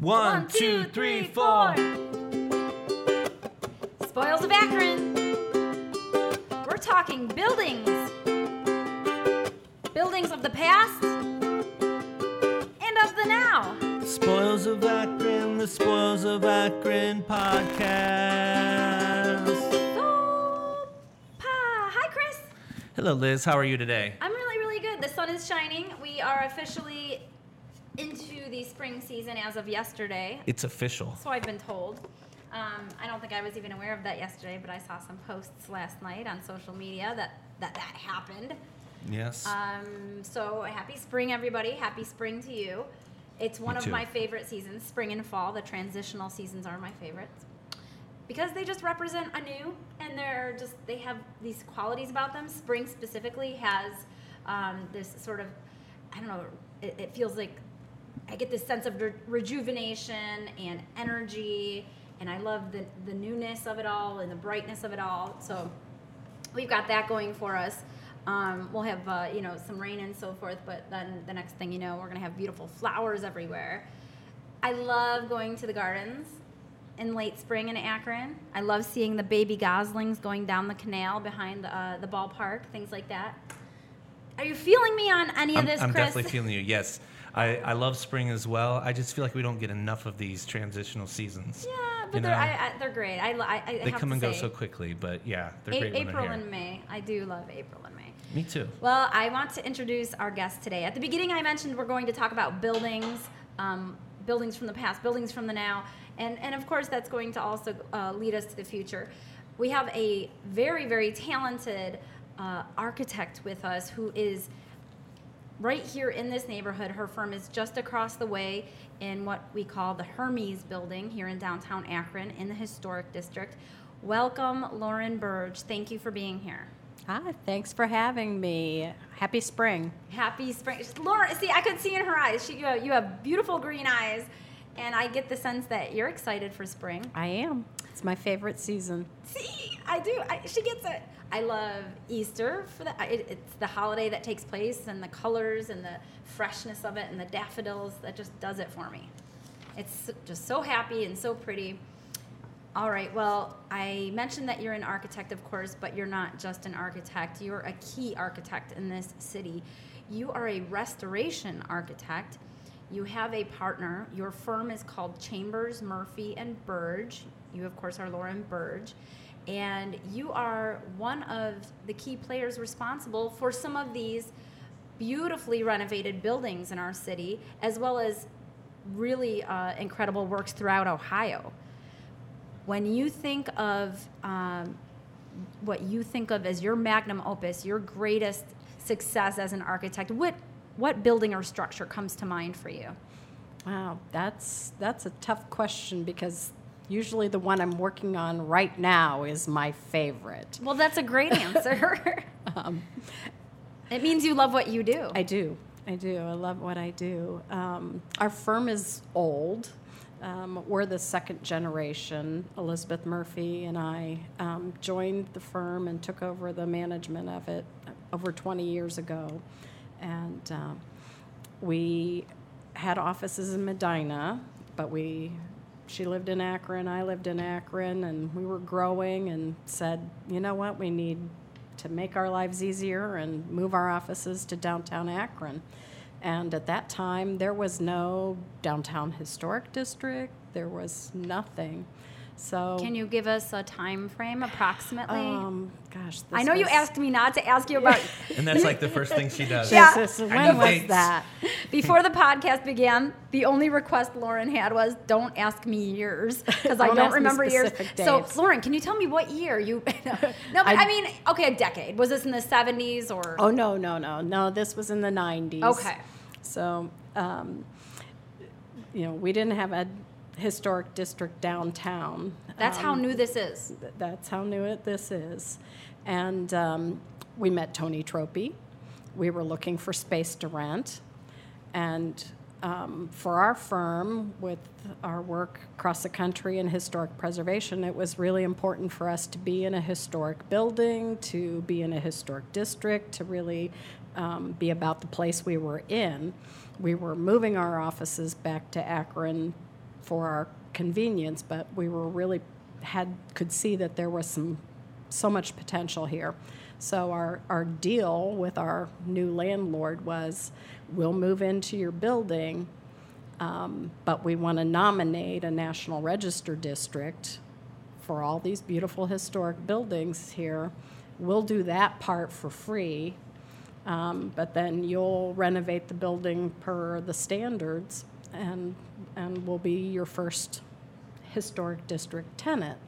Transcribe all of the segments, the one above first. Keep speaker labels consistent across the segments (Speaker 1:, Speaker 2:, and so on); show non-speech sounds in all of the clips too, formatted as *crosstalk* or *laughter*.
Speaker 1: One, two, three, four.
Speaker 2: Spoils of Akron. We're talking buildings. Buildings of the past and of the now.
Speaker 1: Spoils of Akron, the Spoils of Akron podcast.
Speaker 2: So, pa. Hi, Chris.
Speaker 1: Hello, Liz. How are you today?
Speaker 2: I'm really, really good. The sun is shining. We are officially into the spring season as of yesterday.
Speaker 1: It's official.
Speaker 2: So I've been told. Um, I don't think I was even aware of that yesterday, but I saw some posts last night on social media that that, that happened.
Speaker 1: Yes.
Speaker 2: Um, so happy spring, everybody. Happy spring to you. It's one
Speaker 1: Me
Speaker 2: of
Speaker 1: too.
Speaker 2: my favorite seasons, spring and fall. The transitional seasons are my favorites because they just represent anew and they're just they have these qualities about them. Spring specifically has um, this sort of I don't know. It, it feels like I get this sense of re- rejuvenation and energy, and I love the the newness of it all and the brightness of it all. So we've got that going for us. Um, we'll have uh, you know some rain and so forth, but then the next thing you know, we're gonna have beautiful flowers everywhere. I love going to the gardens in late spring in Akron. I love seeing the baby goslings going down the canal behind the, uh, the ballpark, things like that. Are you feeling me on any of
Speaker 1: I'm,
Speaker 2: this,
Speaker 1: I'm
Speaker 2: Chris?
Speaker 1: definitely feeling you. Yes. I, I love spring as well. I just feel like we don't get enough of these transitional seasons.
Speaker 2: yeah, but
Speaker 1: You
Speaker 2: they're? I, I, they're great. I, I, I
Speaker 1: They come and go so quickly, but yeah, they're
Speaker 2: A-
Speaker 1: great
Speaker 2: April and May. I do love April and May.
Speaker 1: Me too.
Speaker 2: Well, I want to introduce our guest today. At the beginning, I mentioned we're going to talk about buildings, um, buildings from the past, buildings from the now, and, and of course, that's going to also uh, lead us to the future. We have a very, very talented uh, architect with us who is right here in this neighborhood. Her firm is just across the way in what we call the Hermes building here in downtown Akron in the historic district. Welcome, Lauren Burge. Thank you for being here.
Speaker 3: Hi, thanks for having me. Happy spring.
Speaker 2: Happy spring, Lauren. See, I could see in her eyes. She, you, have, you have beautiful green eyes, and I get the sense that you're excited for spring.
Speaker 3: I am. It's my favorite season.
Speaker 2: See, I do. I, she gets it. I love Easter for the. It, it's the holiday that takes place, and the colors and the freshness of it, and the daffodils. That just does it for me. It's just so happy and so pretty. All right. Well, I mentioned that you're an architect, of course, but you're not just an architect. You're a key architect in this city. You are a restoration architect. You have a partner. Your firm is called Chambers, Murphy, and Burge. You, of course, are Lauren Burge. And you are one of the key players responsible for some of these beautifully renovated buildings in our city, as well as really uh, incredible works throughout Ohio when you think of um, what you think of as your magnum opus, your greatest success as an architect, what what building or structure comes to mind for you?
Speaker 3: Wow, that's that's a tough question because usually the one I'm working on right now is my favorite.
Speaker 2: Well, that's a great *laughs* answer.
Speaker 3: Um,
Speaker 2: it means you love what you do.
Speaker 3: I do. I do. I love what I do. Um, our firm is old. Um, we're the second generation. Elizabeth Murphy and I um, joined the firm and took over the management of it over 20 years ago. And um, we had offices in Medina, but we she lived in Akron, I lived in Akron, and we were growing and said, you know what, we need to make our lives easier and move our offices to downtown Akron. And at that time, there was no downtown historic district, there was nothing. So,
Speaker 2: Can you give us a time frame approximately?
Speaker 3: um, gosh,
Speaker 2: I
Speaker 3: this
Speaker 2: know you asked me not to ask you about *laughs*
Speaker 1: And that's like the first thing she does. *laughs*
Speaker 2: Yeah.
Speaker 3: This is-
Speaker 1: I
Speaker 3: when was
Speaker 1: dates.
Speaker 3: that? *laughs*
Speaker 2: Before the podcast began, the only request Lauren had was, "Don't ask me years because I
Speaker 3: Don't
Speaker 2: don't
Speaker 3: ask me
Speaker 2: remember years."
Speaker 3: specific
Speaker 2: So. Lauren, can you tell me what year you? no, but I,
Speaker 3: I-
Speaker 2: mean, okay, a decade. Was this in the '70s or?
Speaker 3: Oh no, no, no, no! This was in the '90s.
Speaker 2: Okay.
Speaker 3: So, um, you know, we didn't have a historic district downtown.
Speaker 2: That's how
Speaker 3: Um,
Speaker 2: new this is.
Speaker 3: th- That's how new it this is, and um, we met Tony Troppe. We were looking for space to rent, and um, for our firm, with our work across the country in historic preservation, it was really important for us to be in a historic building, to be in a historic district, to really um, be about the place we were in. We were moving our offices back to Akron for our convenience, but we were really had could see that there was some so much potential here. So our, our deal with our new landlord was, we'll move into your building, um, but we want to nominate a National Register district for all these beautiful historic buildings here. We'll do that part for free, um, but then you'll renovate the building per the standards, and and we'll be your first historic district tenant.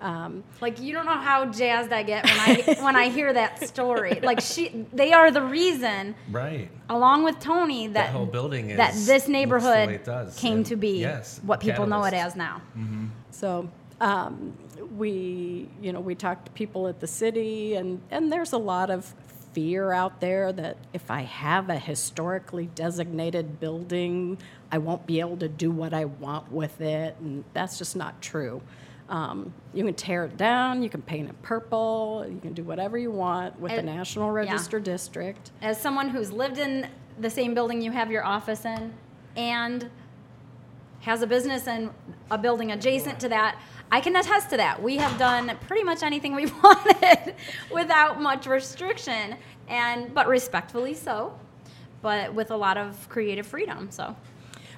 Speaker 3: Um,
Speaker 2: Like you don't know how jazzed I get when I *laughs* when I hear that story. Like she, they are the reason,
Speaker 1: Right.
Speaker 2: along with Tony, that
Speaker 1: That whole building is
Speaker 2: that this neighborhood
Speaker 1: does,
Speaker 2: came
Speaker 1: and
Speaker 2: to be
Speaker 1: yes,
Speaker 2: what people know it as now.
Speaker 3: So um, we, you know, we talked to people at the city, and, and there's a lot of fear out there that if I have a historically designated building, I won't be able to do what I want with it, and that's just not true. Um, you can tear it down, you can paint it purple, you can do whatever you want with the National Register District.
Speaker 2: As someone who's lived in the same building you have your office in, and has a business in a building adjacent to that, I can attest to that. We have done pretty much anything we *laughs* wanted without much restriction, and but respectfully so, but with a lot of creative freedom. So,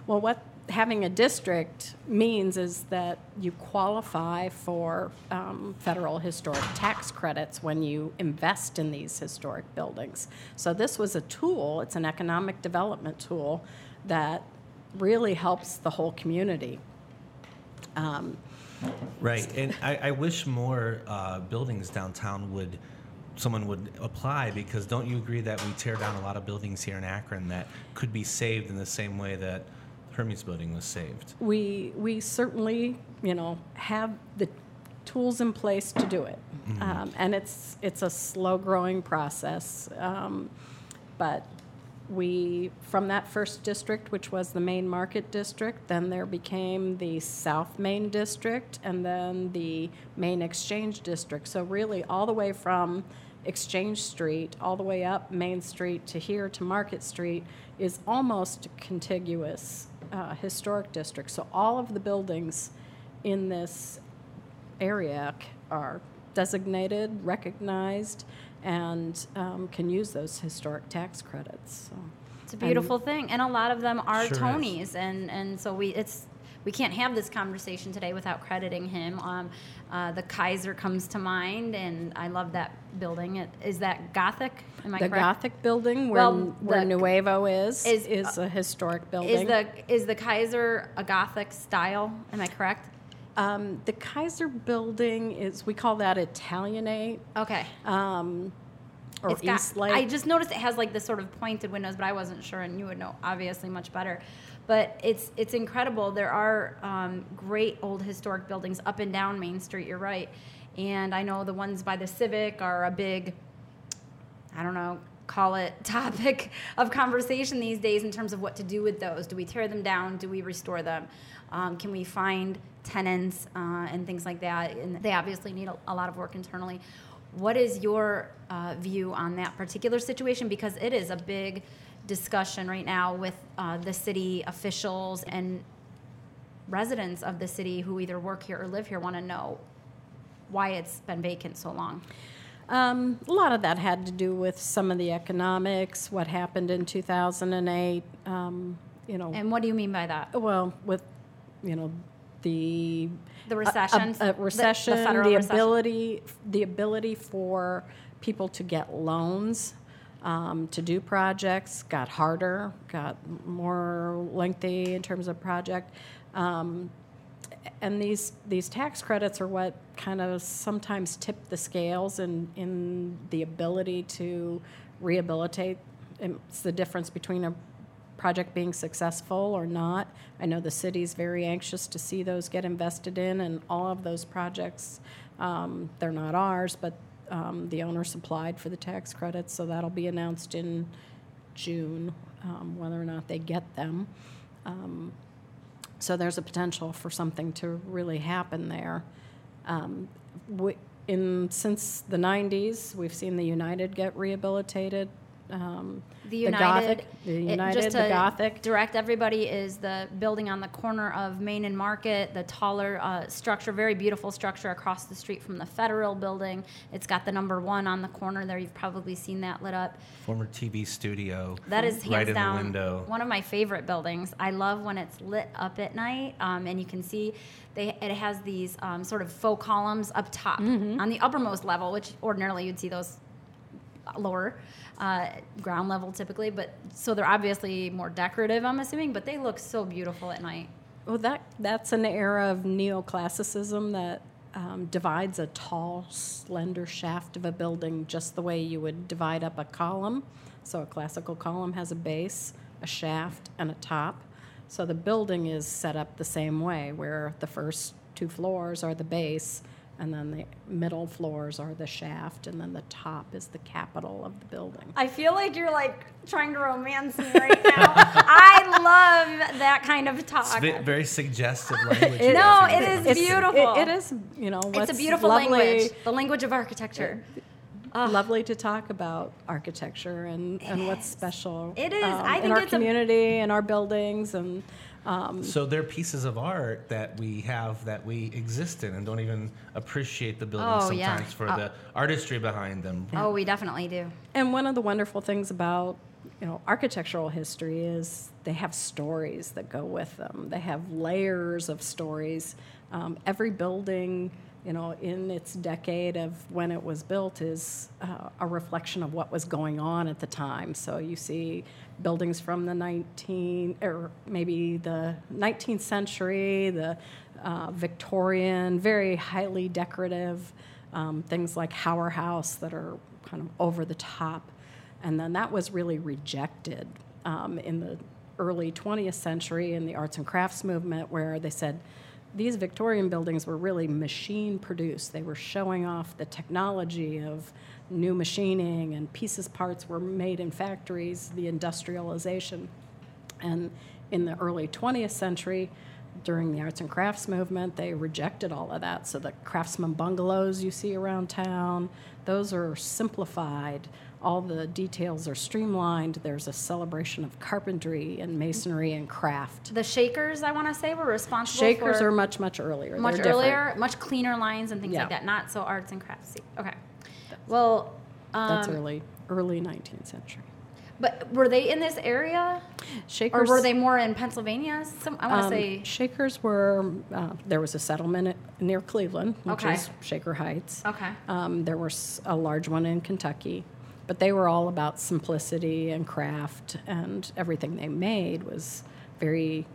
Speaker 3: Well, what having a district means is that you qualify for um, federal historic tax credits when you invest in these historic buildings. So this was a tool, it's an economic development tool that really helps the whole community. Um,
Speaker 1: Right, and I, I wish more uh, buildings downtown would, someone would apply because don't you agree that we tear down a lot of buildings here in Akron that could be saved in the same way that Hermes Building was saved?
Speaker 3: we we certainly you know have the tools in place to do it um, and it's it's a slow growing process um, but we from that first district which was the main market district then there became the south main district and then the main exchange district. So really all the way from exchange street all the way up main street to here to market street is almost contiguous uh, historic district. So all of the buildings in this area are designated, recognized, and um, can use those historic tax credits. So.
Speaker 2: It's a beautiful thing, and a lot of them are
Speaker 1: Sure is.
Speaker 2: Tonys, and and so we it's we can't have this conversation today without crediting him. Um, uh, the Kaiser comes to mind, and I love that building. It, is that Gothic? Am I
Speaker 3: The
Speaker 2: correct?
Speaker 3: Gothic building where,
Speaker 2: Well,
Speaker 3: where
Speaker 2: the-
Speaker 3: Nuevo is,
Speaker 2: is-
Speaker 3: is, a historic building.
Speaker 2: Is the is the Kaiser a Gothic style? Am I correct?
Speaker 3: Um, the Kaiser building is, we call that Italianate
Speaker 2: Okay.
Speaker 3: um, or
Speaker 2: It's got-
Speaker 3: East Lake.
Speaker 2: I just noticed it has like this sort of pointed windows, but I wasn't sure, and you would know obviously much better. But it's it's incredible. There are um, great old historic buildings up and down Main Street. You're right, and I know the ones by the Civic are a big, I don't know, call it *laughs* topic of conversation these days in terms of what to do with those. Do we tear them down? Do we restore them? Um, can we find tenants uh, and things like that? And they obviously need a, a lot of work internally. What is your uh, view on that particular situation? Because it is a big discussion right now with uh, the city officials and residents of the city who either work here or live here want to know why it's been vacant so long.
Speaker 3: Um, a lot of that had to do with some of the economics, what happened in 2008. Um, you know,
Speaker 2: And what do you mean by that?
Speaker 3: well, with you know the
Speaker 2: The
Speaker 3: a- a-
Speaker 2: recession,
Speaker 3: a, recession, the,
Speaker 2: federal recession.
Speaker 3: ability, the ability for people to get loans um, to do projects got harder, got more lengthy in terms of project. Um, and these these tax credits are what kind of sometimes tip the scales in in the ability to rehabilitate. It's the difference between a project being successful or not. I know the city's very anxious to see those get invested in, and all of those projects, um, they're not ours, but um, the owner supplied for the tax credits, so that'll be announced in June, um, whether or not they get them. Um, so there's a potential for something to really happen there. Um, we, in since the 90s, we've seen the United get rehabilitated Um,
Speaker 2: The United,
Speaker 3: Gothic, the
Speaker 2: it-
Speaker 3: United,
Speaker 2: just
Speaker 3: the Gothic.
Speaker 2: Direct everybody is the building on the corner of Main and Market, the taller uh, structure, very beautiful structure across the street from the Federal Building. It's got the number one on the corner there. You've probably seen that lit up.
Speaker 1: Former TV studio.
Speaker 2: That is hands
Speaker 1: right in
Speaker 2: down
Speaker 1: the window.
Speaker 2: one of my favorite buildings. I love when it's lit up at night, um, and you can see they it has these um, sort of faux columns up top
Speaker 3: Mm-hmm.
Speaker 2: on the uppermost level, which ordinarily you'd see those lower uh, ground level typically, but so they're obviously more decorative. I'm assuming, but they look so beautiful at night.
Speaker 3: Well, that that's an era of neoclassicism that um, divides a tall, slender shaft of a building just the way you would divide up a column. So a classical column has a base, a shaft, and a top. So the building is set up the same way, where the first two floors are the base, and then the middle floors are the shaft, and then the top is the capital of the building.
Speaker 2: I feel like you're like trying to romance me right now. *laughs* I love that kind of talk.
Speaker 1: It's very suggestive language. you
Speaker 2: No,
Speaker 1: guys are
Speaker 2: it
Speaker 1: using.
Speaker 2: is
Speaker 3: It's-
Speaker 2: beautiful.
Speaker 3: it- it is, you know,
Speaker 2: It's a beautiful
Speaker 3: lovely,
Speaker 2: language, the language of architecture.
Speaker 3: lovely to talk about architecture and, and what's special
Speaker 2: It is.
Speaker 3: um,
Speaker 2: I
Speaker 3: in
Speaker 2: think
Speaker 3: our
Speaker 2: it's a-
Speaker 3: community and our buildings and um,
Speaker 1: So they're pieces of art that we have that we exist in and don't even appreciate the buildings
Speaker 2: Oh, yeah.
Speaker 1: sometimes for
Speaker 2: Uh,
Speaker 1: the artistry behind them.
Speaker 2: Oh, we definitely do.
Speaker 3: and one of the wonderful things about you know architectural history is they have stories that go with them they have layers of stories um, every building you know in its decade of when it was built is uh, a reflection of what was going on at the time so you see buildings from the 19 or maybe the 19th century the uh, victorian very highly decorative um, things like Hower House that are kind of over the top. And then that was really rejected um, in the early 20th century in the arts and crafts movement, where they said these Victorian buildings were really machine produced. They were showing off the technology of new machining, and pieces parts were made in factories, the industrialization. And in the early 20th century, during the arts and crafts movement, they rejected all of that. So the craftsman bungalows you see around town, those are simplified. All the details are streamlined. There's a celebration of carpentry and masonry and craft.
Speaker 2: The Shakers, I want to say, were responsible
Speaker 3: Shakers are much, much earlier.
Speaker 2: much
Speaker 3: They're different.
Speaker 2: earlier, much cleaner lines and things
Speaker 3: Yeah.
Speaker 2: like that. Not so arts and craftsy. Okay. Well, um,
Speaker 3: That's early, early 19th century.
Speaker 2: but were they in this area, or were they more in Pennsylvania? Some, I want to
Speaker 3: Um,
Speaker 2: say.
Speaker 3: Shakers were, uh, there was a settlement at- near Cleveland, which
Speaker 2: Okay.
Speaker 3: is Shaker Heights.
Speaker 2: Okay.
Speaker 3: Um, there was a large one in Kentucky, but they were all about simplicity and craft, and everything they made was very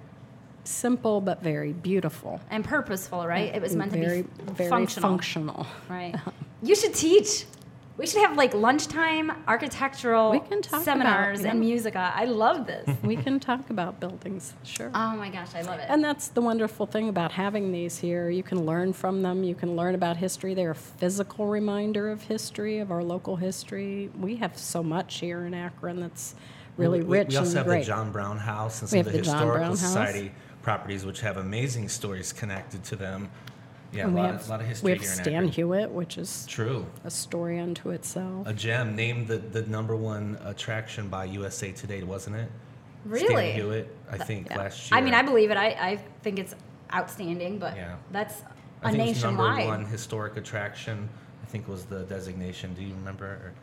Speaker 3: simple but very beautiful.
Speaker 2: And purposeful, right? It was meant
Speaker 3: very,
Speaker 2: to be
Speaker 3: very
Speaker 2: functional.
Speaker 3: functional.
Speaker 2: Right. *laughs* You should teach. We should have like lunchtime architectural
Speaker 3: We can talk
Speaker 2: seminars
Speaker 3: about-
Speaker 2: and
Speaker 3: yeah.
Speaker 2: musica. I love this. *laughs*
Speaker 3: we can talk about buildings, sure.
Speaker 2: oh my gosh, I love it.
Speaker 3: And that's the wonderful thing about having these here. You can learn from them. You can learn about history. They're a physical reminder of history, of our local history. We have so much here in Akron that's really
Speaker 1: we, we-
Speaker 3: rich
Speaker 1: We also
Speaker 3: and
Speaker 1: have
Speaker 3: great.
Speaker 1: the John Brown House and
Speaker 3: We
Speaker 1: some of the,
Speaker 3: the John
Speaker 1: historical
Speaker 3: Brown House.
Speaker 1: society properties, which have amazing stories connected to them. Yeah,
Speaker 3: And
Speaker 1: a
Speaker 3: we
Speaker 1: lot,
Speaker 3: have,
Speaker 1: a lot of history
Speaker 3: we have
Speaker 1: here in
Speaker 3: Stan
Speaker 1: Akron.
Speaker 3: Hywet, which is
Speaker 1: True.
Speaker 3: a story unto itself.
Speaker 1: A gem named the, the number one attraction by USA Today, wasn't it?
Speaker 2: Really?
Speaker 1: Stan Hywet, I think,
Speaker 3: yeah.
Speaker 1: last year.
Speaker 2: I mean, I believe it. I, I think it's outstanding, but
Speaker 1: Yeah.
Speaker 2: that's
Speaker 1: I
Speaker 2: a
Speaker 1: think it's number
Speaker 2: nationwide.
Speaker 1: one historic attraction. I think was the designation. Do you remember? Or-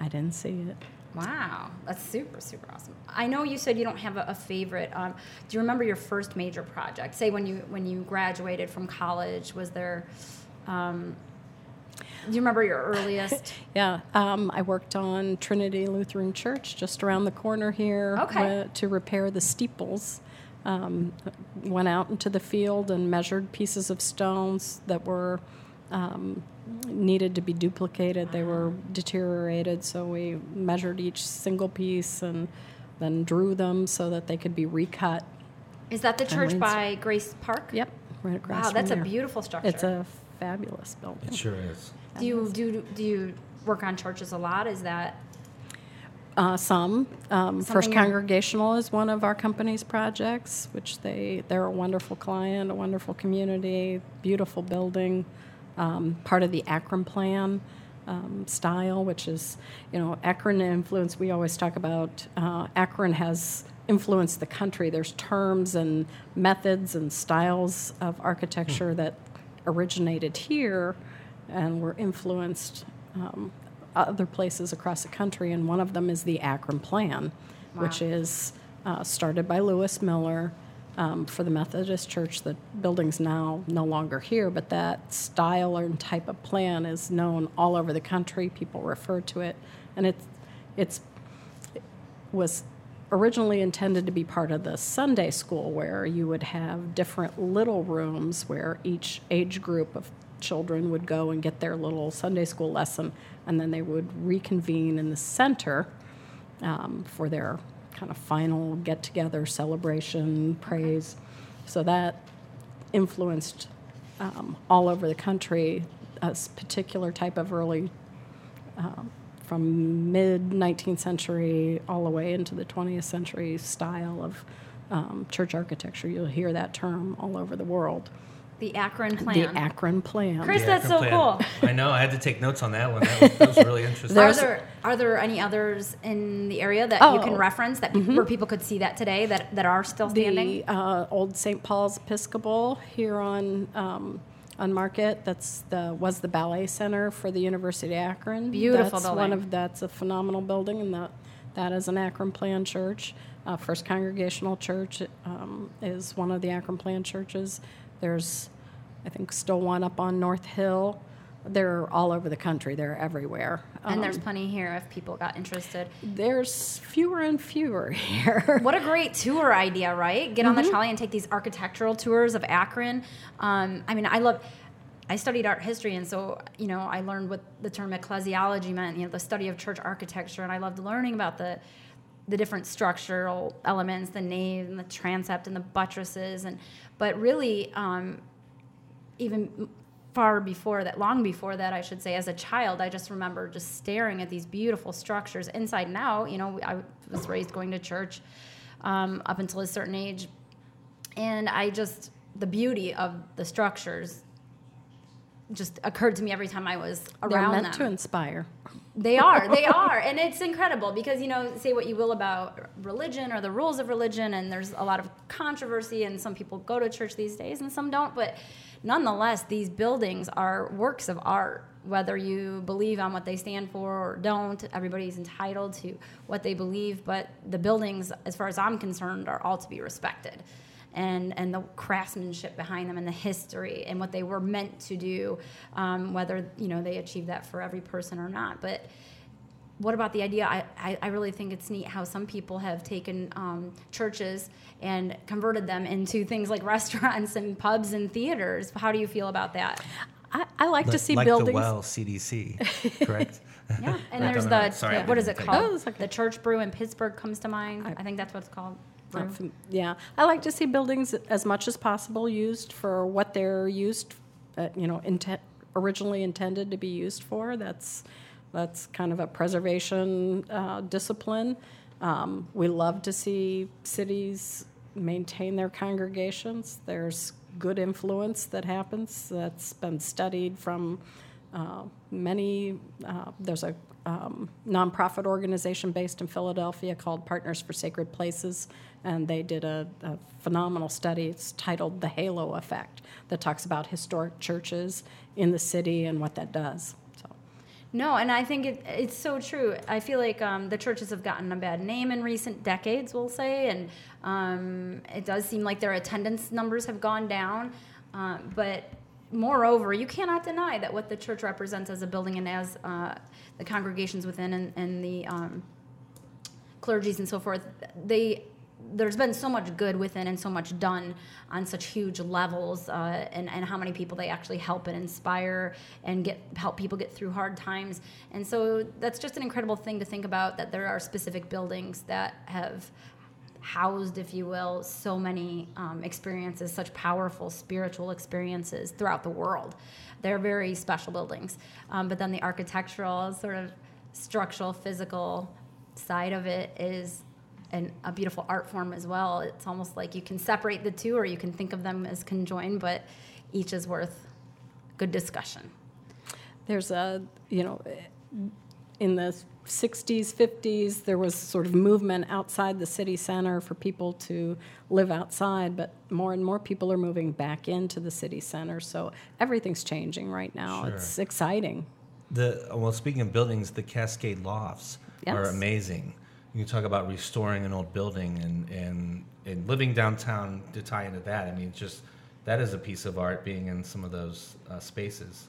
Speaker 3: I, I didn't see it.
Speaker 2: Wow, that's super, super awesome. I know you said you don't have a, a favorite. Um, do you remember your first major project? Say when you when you graduated from college, was there? Um, do you remember your earliest? *laughs*
Speaker 3: Yeah, um, I worked on Trinity Lutheran Church just around the corner here
Speaker 2: Okay.
Speaker 3: to repair the steeples. Um, went out into the field and measured pieces of stones that were um, needed to be duplicated. They were deteriorated, so we measured each single piece and then drew them so that they could be recut.
Speaker 2: Is that the church by Grace Park?
Speaker 3: Yep, right across
Speaker 2: Wow,
Speaker 3: from
Speaker 2: that's a beautiful structure.
Speaker 3: It's a fabulous building.
Speaker 1: It sure is.
Speaker 2: Do you do do you work on churches a lot? Is that
Speaker 3: Uh, some. Um, First Congregational is one of our company's projects, which they, they're a wonderful client, a wonderful community, beautiful building, um, part of the Akron plan. um, style, which is, you know, Akron influence. We always talk about uh, Akron has influenced the country. There's terms and methods and styles of architecture that originated here and were influenced um, other places across the country. And one of them is the Akron Plan, which is uh, started by Lewis Miller um, for the Methodist Church. The building's now no longer here, but that style and type of plan is known all over the country. People refer to it, and it's it's it was originally intended to be part of the Sunday school, where you would have different little rooms where each age group of children would go and get their little Sunday school lesson, and then they would reconvene in the center um, for their kind of final get together celebration, praise. So that influenced um, all over the country a particular type of early, um, from mid 19th century all the way into the 20th century style of um, church architecture. You'll hear that term all over the world.
Speaker 2: The Akron plan.
Speaker 3: The Akron Plan.
Speaker 2: Chris,
Speaker 1: The
Speaker 2: that's
Speaker 1: Akron
Speaker 2: so
Speaker 1: plan.
Speaker 2: cool.
Speaker 1: I know. I had to take notes on that one. That was, that was really *laughs* interesting.
Speaker 2: Are
Speaker 3: There's-
Speaker 2: there are there any others in the area that you can
Speaker 3: Oh. Mm-hmm.
Speaker 2: reference that peop where people could see that today that, that are still standing?
Speaker 3: The uh, old St. Paul's Episcopal here on um, on Market. That's the was the ballet center for the University of Akron.
Speaker 2: Beautiful
Speaker 3: That's one
Speaker 2: building.
Speaker 3: of that's a phenomenal building, and that that is an Akron Plan church. Uh, First Congregational Church um, is one of the Akron Plan churches. There's, I think, still one up on North Hill. They're all over the country. They're everywhere.
Speaker 2: and
Speaker 3: Um,
Speaker 2: there's plenty here if people got interested.
Speaker 3: there's fewer and fewer *laughs* here.
Speaker 2: What a great tour idea, right? Get
Speaker 3: Mm-hmm.
Speaker 2: on the trolley and take these architectural tours of Akron. Um, I mean, I love. I studied art history, and so you know, I learned what the term ecclesiology meant. You know, the study of church architecture, and I loved learning about the the different structural elements, the nave and the transept and the buttresses, and but really, um, even far before that, long before that, I should say, as a child, I just remember just staring at these beautiful structures inside and out. You know, I was raised going to church um, up until a certain age, and I just the beauty of the structures just occurred to me every time I was
Speaker 3: They're
Speaker 2: around
Speaker 3: meant
Speaker 2: them.
Speaker 3: to inspire.
Speaker 2: They are, they *laughs* are, and it's incredible because you know, say what you will about religion or the rules of religion, and there's a lot of controversy, and some people go to church these days and some don't, but nonetheless, these buildings are works of art. Whether you believe on what they stand for or don't, everybody's entitled to what they believe, but the buildings, as far as I'm concerned, are all to be respected and and the craftsmanship behind them and the history and what they were meant to do um, whether you know they achieve that for every person or not but what about the idea I, I, I really think it's neat how some people have taken um, churches and converted them into things like *laughs* restaurants and pubs and theaters how do you feel about that
Speaker 3: I, I like to
Speaker 1: Like-
Speaker 3: see
Speaker 1: like
Speaker 3: buildings.
Speaker 1: the well CDC, correct? *laughs*
Speaker 2: yeah and there's the,
Speaker 1: Sorry, I
Speaker 2: what is it
Speaker 1: didn't
Speaker 2: called
Speaker 3: Oh, it's okay.
Speaker 2: the church brew in pittsburgh comes to mind i, think that's what it's called brew.
Speaker 3: Not fam- Yeah, I like to see buildings as much as possible used for what they're used, uh, you know, intent, originally intended to be used for. That's that's kind of a preservation uh, discipline. Um, we love to see cities maintain their congregations. There's good influence that happens that's been studied from uh, many. Uh, there's a um, nonprofit organization based in Philadelphia called Partners for Sacred Places, and they did a, a phenomenal study. It's titled The Halo Effect, that talks about historic churches in the city and what that does. So,
Speaker 2: No, and I think it, it's so true. I feel like um, the churches have gotten a bad name in recent decades, we'll say, and um, it does seem like their attendance numbers have gone down. Um, but moreover, you cannot deny that what the church represents as a building and as uh, the congregations within and, and the um, clergies and so forth, they there's been so much good within and so much done on such huge levels uh, and, and how many people they actually help and inspire and get help people get through hard times. And so that's just an incredible thing to think about that there are specific buildings that have housed if you will so many um, experiences such powerful spiritual experiences throughout the world. They're very special buildings um, but then the architectural sort of structural physical side of it is an, a beautiful art form as well. It's almost like you can separate the two or you can think of them as conjoined, but each is worth good discussion.
Speaker 3: there's a, you know, in the 60s, 50s, there was sort of movement outside the city center for people to live outside, but more and more people are moving back into the city center. So everything's changing right now.
Speaker 1: Sure.
Speaker 3: It's exciting.
Speaker 1: The well, speaking of buildings, the Cascade Lofts are amazing. You talk about restoring an old building and and and living downtown to tie into that. I mean, just that is a piece of art being in some of those uh, spaces.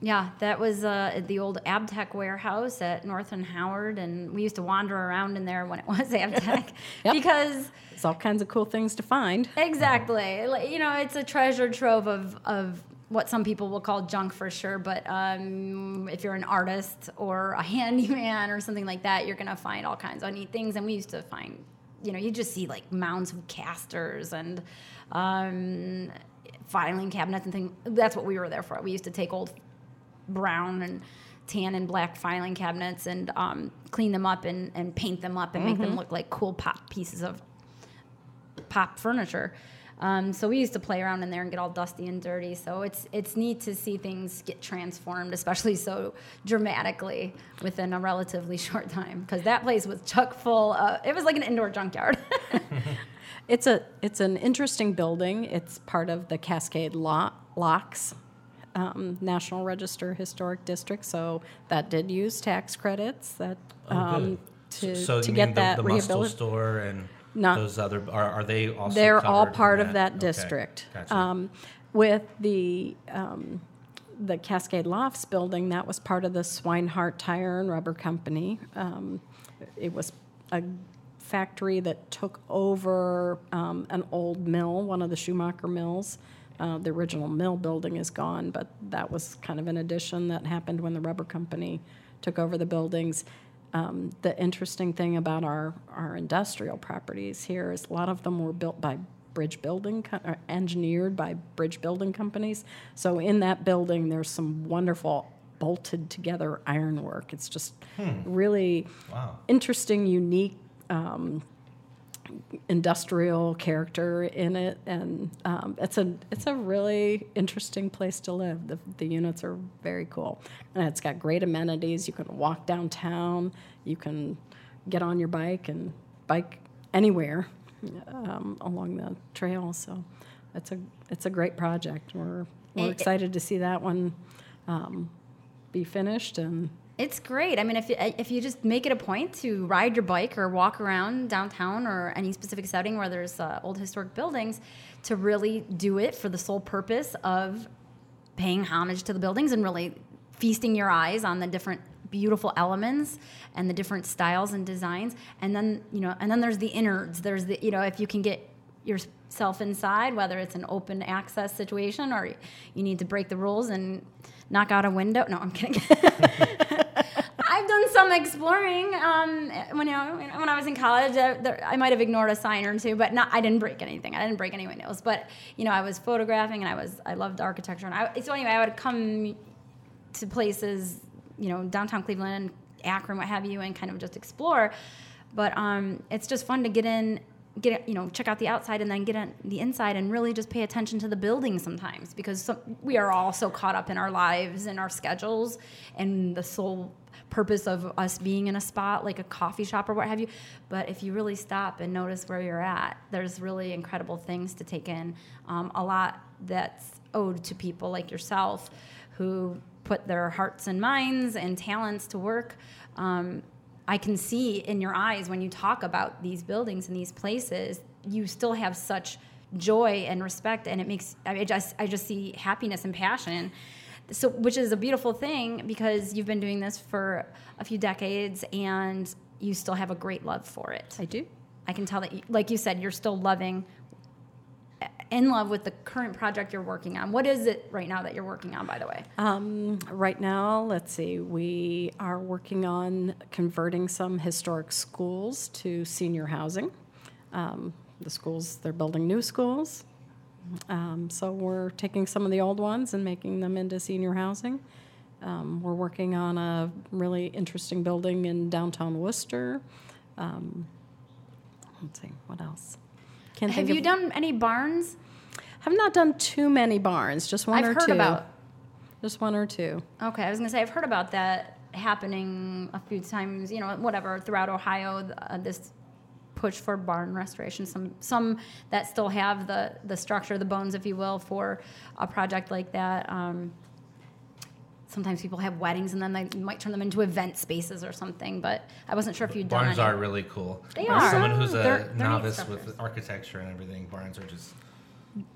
Speaker 2: Yeah, that was uh, the old Abtech warehouse at North and Howard, and we used to wander around in there when it was *laughs* Abtech *laughs*
Speaker 3: Yep.
Speaker 2: because
Speaker 3: it's all kinds of cool things to find.
Speaker 2: exactly, like, you know, it's a treasure trove of of what some people will call junk for sure. But um, if you're an artist or a *laughs* handyman or something like that, you're gonna find all kinds of neat things. And we used to find, you know, you just see like mounds of casters and um, filing cabinets and things. That's what we were there for. We used to take old brown and tan and black filing cabinets and um, clean them up and, and paint them up and make them look like cool pop pieces of pop furniture. Um, so we used to play around in there and get all dusty and dirty. So it's it's neat to see things get transformed, especially so dramatically within a relatively *laughs* short time. Because that place was chock full. Uh, it was like an indoor junkyard. *laughs*
Speaker 3: It's a it's an interesting building. It's part of the Cascade Lo- Locks um, National Register Historic District, so that did use tax credits that
Speaker 1: Oh,
Speaker 3: um,
Speaker 1: good.
Speaker 3: to
Speaker 1: so
Speaker 3: to
Speaker 1: you
Speaker 3: get
Speaker 1: mean
Speaker 3: that
Speaker 1: the, the Mustill
Speaker 3: rehabilitated.
Speaker 1: store and
Speaker 3: Not-
Speaker 1: those other are, are they also?
Speaker 3: They're all part of that
Speaker 1: Okay,
Speaker 3: district.
Speaker 1: Gotcha.
Speaker 3: Um, with the um, the Cascade Lofts building, that was part of the Swinehart Tire and Rubber Company. Um, it was a factory that took over um, an old mill, one of the Schumacher mills. Uh, the original mill building is gone, but that was kind of an addition that happened when the rubber company took over the buildings. Um, the interesting thing about our, our industrial properties here is a lot of them were built by bridge building, co- or engineered by bridge building companies. So in that building, there's some wonderful bolted together ironwork. It's just really
Speaker 1: wow.
Speaker 3: interesting, unique um, industrial character in it, and um, it's a it's a really interesting place to live. The, the units are very cool, and it's got great amenities. You can walk downtown, you can get on your bike and bike anywhere um, along the trail. So it's a it's a great project. We're we're excited to see that one um, be finished and
Speaker 2: It's great. I mean, if you, if you just make it a point to ride your bike or walk around downtown or any specific setting where there's uh, old historic buildings, to really do it for the sole purpose of paying homage to the buildings and really feasting your eyes on the different beautiful elements and the different styles and designs. And then you know, and then there's the innards. There's the you know, if you can get yourself inside, whether it's an open access situation or you need to break the rules and knock out a window. No, I'm kidding. *laughs* Some exploring um, when you know, when I was in college. Uh, there, I might have ignored a sign or two, but not. I didn't break anything. I didn't break any windows. But you know, I was photographing and I was I loved architecture. And I, so anyway, I would come to places, you know, downtown Cleveland, Akron, what have you, and kind of just explore. But um, it's just fun to get in, get you know, check out the outside and then get on the inside and really just pay attention to the building sometimes because we are all so caught up in our lives and our schedules and the sole purpose of us being in a spot like a coffee shop or what have you. But if you really stop and notice where you're at, there's really incredible things to take in. Um, a lot that's owed to people like yourself who put their hearts and minds and talents to work. Um, I can see in your eyes when you talk about these buildings and these places, you still have such joy and respect, and it makes I just I just see happiness and passion. So, which is a beautiful thing because you've been doing this for a few decades, and you still have a great love for it.
Speaker 3: I do.
Speaker 2: I can tell that, you, like you said, you're still loving, in love with the current project you're working on. What is it right now that you're working on, by the way?
Speaker 3: Um, right now, let's see, we are working on converting some historic schools to senior housing. Um, the schools, they're building new schools. Um, so we're taking some of the old ones and making them into senior housing. Um, we're working on a really interesting building in downtown Wooster. Um, let's see, what else? Can't
Speaker 2: Have you
Speaker 3: of,
Speaker 2: done any barns?
Speaker 3: have not done too many barns, just one
Speaker 2: I've
Speaker 3: or
Speaker 2: heard
Speaker 3: two.
Speaker 2: about
Speaker 3: just one or two.
Speaker 2: Okay, I was gonna say I've heard about that happening a few times. You know, whatever throughout Ohio, uh, this push for barn restoration. Some some that still have the the structure, the bones, if you will, for a project like that. Um, sometimes people have weddings and then they might turn them into event spaces or something. But I wasn't sure if you'd done
Speaker 1: Barns are really cool.
Speaker 2: They
Speaker 1: As
Speaker 2: are.
Speaker 1: Someone who's a
Speaker 2: They're- they're
Speaker 1: novice with architecture and everything, barns are just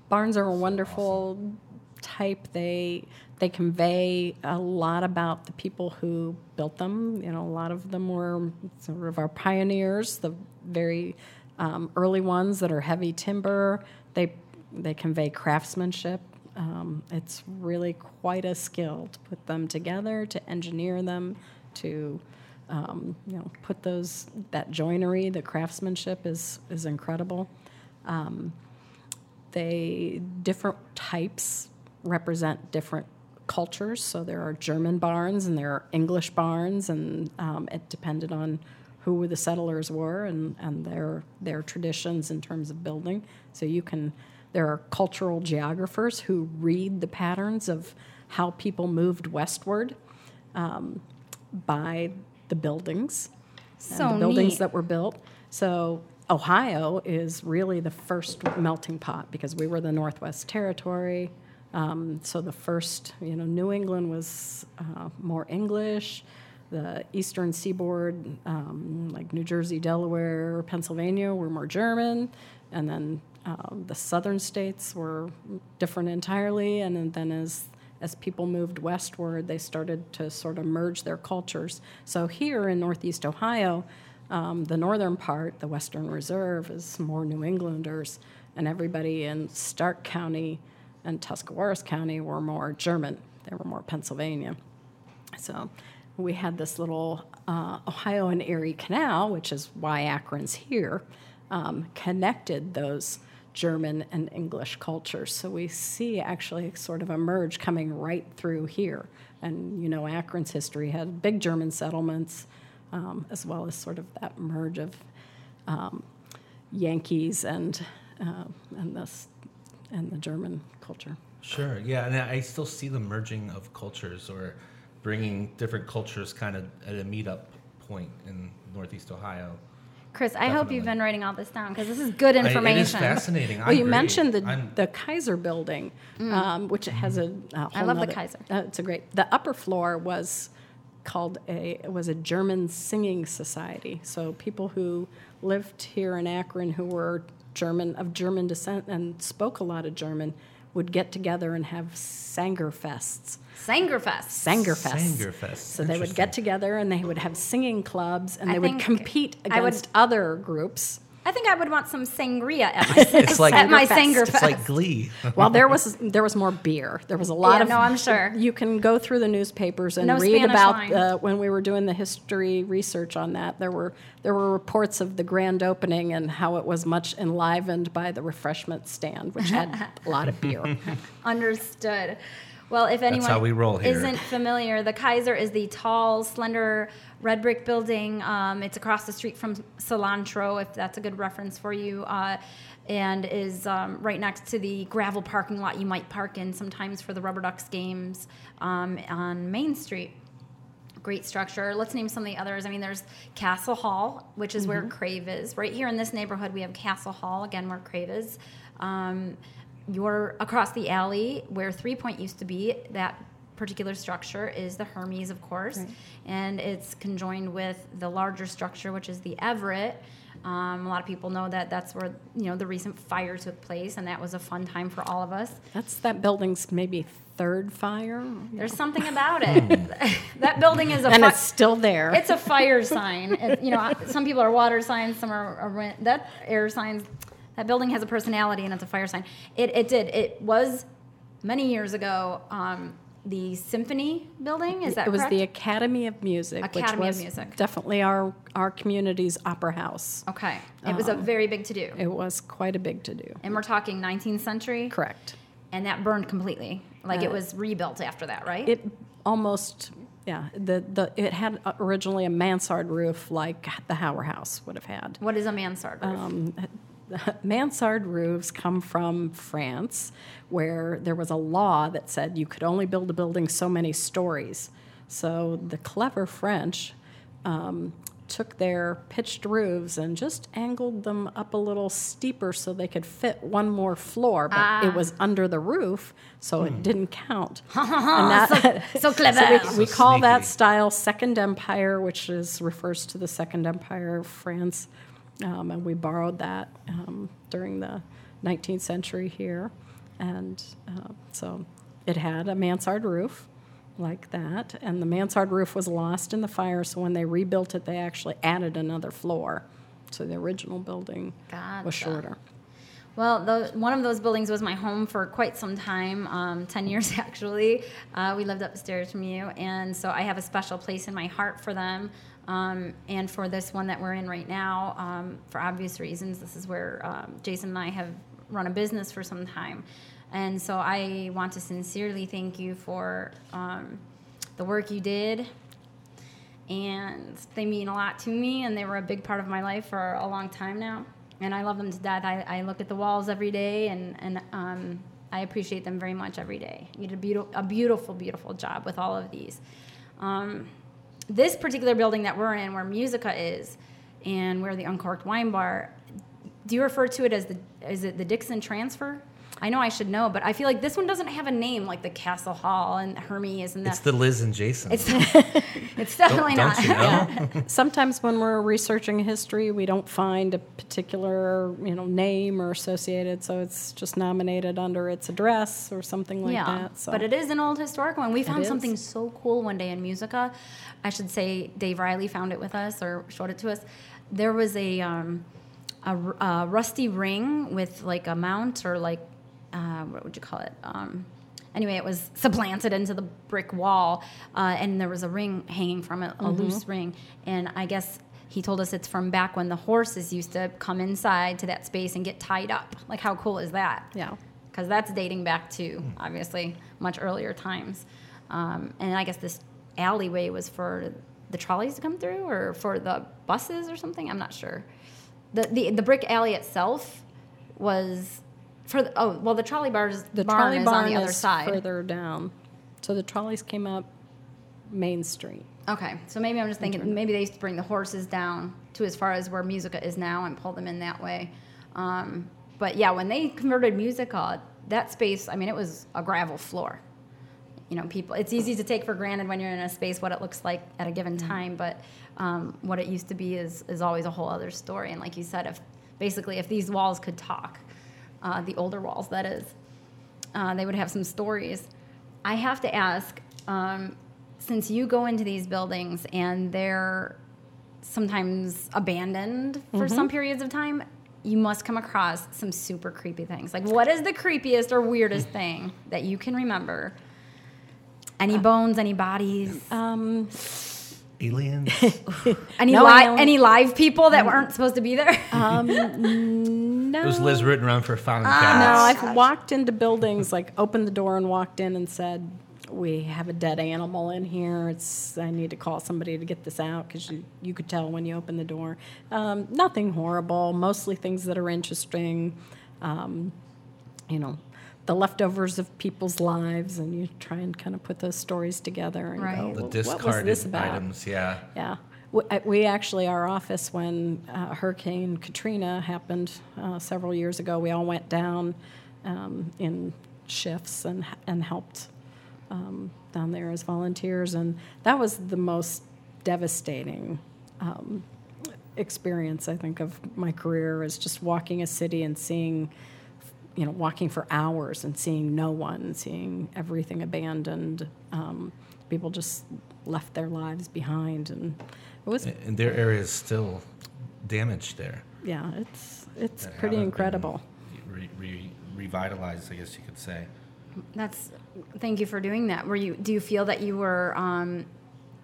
Speaker 3: Barns are a wonderful type. They they convey a lot about the people who built them. You know, a lot of them were sort of our pioneers, the very um, early ones that are heavy timber. They they convey craftsmanship. Um, it's really quite a skill to put them together, to engineer them, to um, you know put those that joinery, the craftsmanship is is incredible. Um, they different types represent different cultures. So there are German barns and there are English barns, and um, it depended on who the settlers were and, and their their traditions in terms of building. So you can there are cultural geographers who read the patterns of how people moved westward um, by the buildings
Speaker 2: So
Speaker 3: the buildings
Speaker 2: neat.
Speaker 3: that were built. So Ohio is really the first melting pot because we were the Northwest Territory. Um, so the first, you know, New England was uh, more English. The Eastern Seaboard, um, like New Jersey, Delaware, Pennsylvania, were more German, and then um, the southern states were different entirely. And then as as people moved westward, they started to sort of merge their cultures. So here in Northeast Ohio, um, the northern part, the Western Reserve, is more New Englanders, and everybody in Stark County and Tuscarawas County were more German. They were more Pennsylvania. So we had this little uh, Ohio and Erie Canal, which is why Akron's here, um, connected those German and English cultures. So we see actually sort of a merge coming right through here. And you know, Akron's history had big German settlements, um, as well as sort of that merge of um, Yankees and uh, and this and the German culture.
Speaker 1: Sure. Yeah, and I still see the merging of cultures or bringing different cultures kind of at a meetup point in Northeast Ohio.
Speaker 2: Chris, I hope you've been writing all this down because this is good
Speaker 1: I-
Speaker 2: information.
Speaker 1: it is fascinating.
Speaker 3: Well, you
Speaker 1: agree.
Speaker 3: mentioned the
Speaker 1: I'm-
Speaker 3: the Kaiser building, um, which has a, a whole
Speaker 2: I love the Kaiser.
Speaker 3: Uh, it's a great. The upper floor was called a it was a German singing society. So people who lived here in Akron who were German of German descent and spoke a lot of German would get together and have Sanger fests.
Speaker 2: Sangerfest.
Speaker 3: Sanger fests.
Speaker 1: Sangerfest.
Speaker 3: So they would get together and they would have singing clubs and
Speaker 2: I
Speaker 3: they would compete
Speaker 2: I would-
Speaker 3: against other groups.
Speaker 2: I think I would want some sangria at *laughs* my,
Speaker 1: It's like
Speaker 2: at my
Speaker 3: Sangerfest.
Speaker 2: Sangerfest.
Speaker 1: It's like Glee.
Speaker 3: Well, *laughs* there was there was more beer. There was a lot
Speaker 2: Yeah,
Speaker 3: of.
Speaker 2: no, I'm sure.
Speaker 3: You can go through the newspapers and
Speaker 2: No
Speaker 3: read
Speaker 2: Spanish
Speaker 3: about uh, when we were doing the history research on that. There were there were reports of the grand opening and how it was much enlivened by the refreshment stand, which had *laughs* a lot of beer.
Speaker 2: Understood. Well, if anyone
Speaker 1: we
Speaker 2: isn't familiar, the Kaiser is the tall, slender red brick building. Um, it's across the street from Cilantro, if that's a good reference for you, uh, and is um, right next to the gravel parking lot you might park in sometimes for the Rubber Ducks games um, on Main Street. Great structure. Let's name some of the others. I mean, there's Castle Hall, which is where Crave is. Right here in this neighborhood, we have Castle Hall, again, where Crave is. You're across the alley where Three Point used to be. That particular structure is the Hermes, of course, and it's conjoined with the larger structure, which is the Everett. Um, a lot of people know that that's where you know the recent fire took place, and that was a fun time for all of us.
Speaker 3: That's that building's maybe third fire,
Speaker 2: There's something about it. *laughs* that building is a
Speaker 3: and
Speaker 2: fi-
Speaker 3: it's still there.
Speaker 2: it's a fire sign. It- you know, some people are water signs, some are, are that air signs. That building has a personality, and it's a fire sign. It, it did. It was many years ago. Um, the Symphony Building is that
Speaker 3: it was
Speaker 2: correct?
Speaker 3: the Academy of Music,
Speaker 2: Academy
Speaker 3: which
Speaker 2: of Music.
Speaker 3: definitely our our community's opera house.
Speaker 2: okay. It was a
Speaker 3: Um,
Speaker 2: very big to do,
Speaker 3: It was quite a big to do.
Speaker 2: and we're talking 19th century,
Speaker 3: Correct.
Speaker 2: and that burned completely. Like it
Speaker 3: Uh,
Speaker 2: was rebuilt after that, right?
Speaker 3: It almost, yeah. The the it had originally a mansard roof like the Hower House would have had.
Speaker 2: what is a mansard roof?
Speaker 3: Um, *laughs* mansard roofs come from France, where there was a law that said you could only build a building so many stories. So the clever French um, took their pitched roofs and just angled them up a little steeper so they could fit one more floor, but
Speaker 2: Ah.
Speaker 3: it was under the roof, so it didn't count. *laughs* and
Speaker 2: so, *laughs* so clever.
Speaker 3: so we, we
Speaker 1: So
Speaker 3: call that style Second Empire, which is refers to the Second Empire of France, um, and we borrowed that um, during the 19th century here, and uh, so it had a mansard roof like that, and the mansard roof was lost in the fire. So when they rebuilt it, they actually added another floor. So the original building was shorter.
Speaker 2: Well, the, one of those buildings was my home for quite some time, um, 10 *laughs* years actually. Uh, we lived upstairs from you, and so I have a special place in my heart for them. Um, and for this one that we're in right now, um, for obvious reasons, this is where um, Jason and I have run a business for some time. And so I want to sincerely thank you for um, the work you did. And they mean a lot to me and they were a big part of my life for a long time now. And i love them to death. I, I look at the walls every day and, and um, i appreciate them very much every day. You did a, beautiful, a beautiful beautiful job with all of these. Um, this particular building that we're in where musica is and where the uncorked wine bar do you refer to it as the is it the dixon transfer i know i should know but i feel like this one doesn't have a name like the castle hall and hermes and
Speaker 1: It's
Speaker 2: that
Speaker 1: the Liz and Jason.
Speaker 2: it's, *laughs* *laughs* it's definitely
Speaker 1: don't,
Speaker 2: not
Speaker 1: don't you know? *laughs*
Speaker 3: Sometimes when we're researching history, we don't find a particular you know name or associated, so it's just nominated under its address or something like that. So.
Speaker 2: But it is an old historical one. We found something so cool one day in Musica. I should say Dave Riley found it with us or showed it to us. There was a um, a, r- a rusty ring with like a mount or like uh, what would you call it? Um, anyway, it was supplanted into the brick wall, uh, and there was a ring hanging from it, a
Speaker 3: Mm-hmm.
Speaker 2: loose ring. And I guess he told us it's from back when the horses used to come inside to that space and get tied up. Like, how cool is that?
Speaker 3: yeah.
Speaker 2: because that's dating back to obviously much earlier times. Um, and I guess this alleyway was for the trolleys to come through, or for the buses, or something. I'm not sure. the the, the brick alley itself was for the, oh well the trolley bars
Speaker 3: The
Speaker 2: barn
Speaker 3: trolley
Speaker 2: is on the other side.
Speaker 3: further down. So the trolleys came up Main Street.
Speaker 2: Okay, so maybe I'm just thinking maybe they used to bring the horses down to as far as where Musica is now and pull them in that way. Um, but yeah, when they converted Musica, that space, I mean, it was a gravel floor. You know, people, it's easy to take for granted when you're in a space what it looks like at a given time, but um, what it used to be is, is always a whole other story. And like you said, if basically if these walls could talk, uh, the older walls, that is, uh, they would have some stories. I have to ask, um, since you go into these buildings and they're sometimes abandoned for some periods of time, you must come across some super creepy things. Like, what is the creepiest or weirdest thing that you can remember? Any bones, any bodies,
Speaker 3: Um,
Speaker 1: Aliens. *laughs*
Speaker 2: any
Speaker 3: no
Speaker 2: li- any live people that weren't supposed to be there?
Speaker 3: um, no.
Speaker 1: it was Liz rooting around for a fountain
Speaker 3: No,
Speaker 1: cats.
Speaker 3: I've walked into buildings, like opened the door and walked in and said, "We have a dead animal in here. It's I need to call somebody to get this out because you you could tell when you open the door. Um, nothing horrible. Mostly things that are interesting. Um, you know." The leftovers of people's lives, and you try and kind of put those stories together and
Speaker 2: Right.
Speaker 3: go,
Speaker 1: the
Speaker 3: "Well, what was this about?
Speaker 1: items, yeah.
Speaker 3: Yeah. We, actually, our office, when uh, Hurricane Katrina happened uh, several years ago, we all went down um, in shifts and, and helped um, down there as volunteers. And that was the most devastating um, experience, I think, of my career is just walking a city and seeing, you know, walking for hours and seeing no one, seeing everything abandoned. Um, people just left their lives behind, and was,
Speaker 1: And their area is still damaged there.
Speaker 3: yeah, it's it's
Speaker 1: that
Speaker 3: pretty incredible.
Speaker 1: Re, re, revitalized, I guess you could say.
Speaker 2: That's thank you for doing that. Were you do you feel that you were um,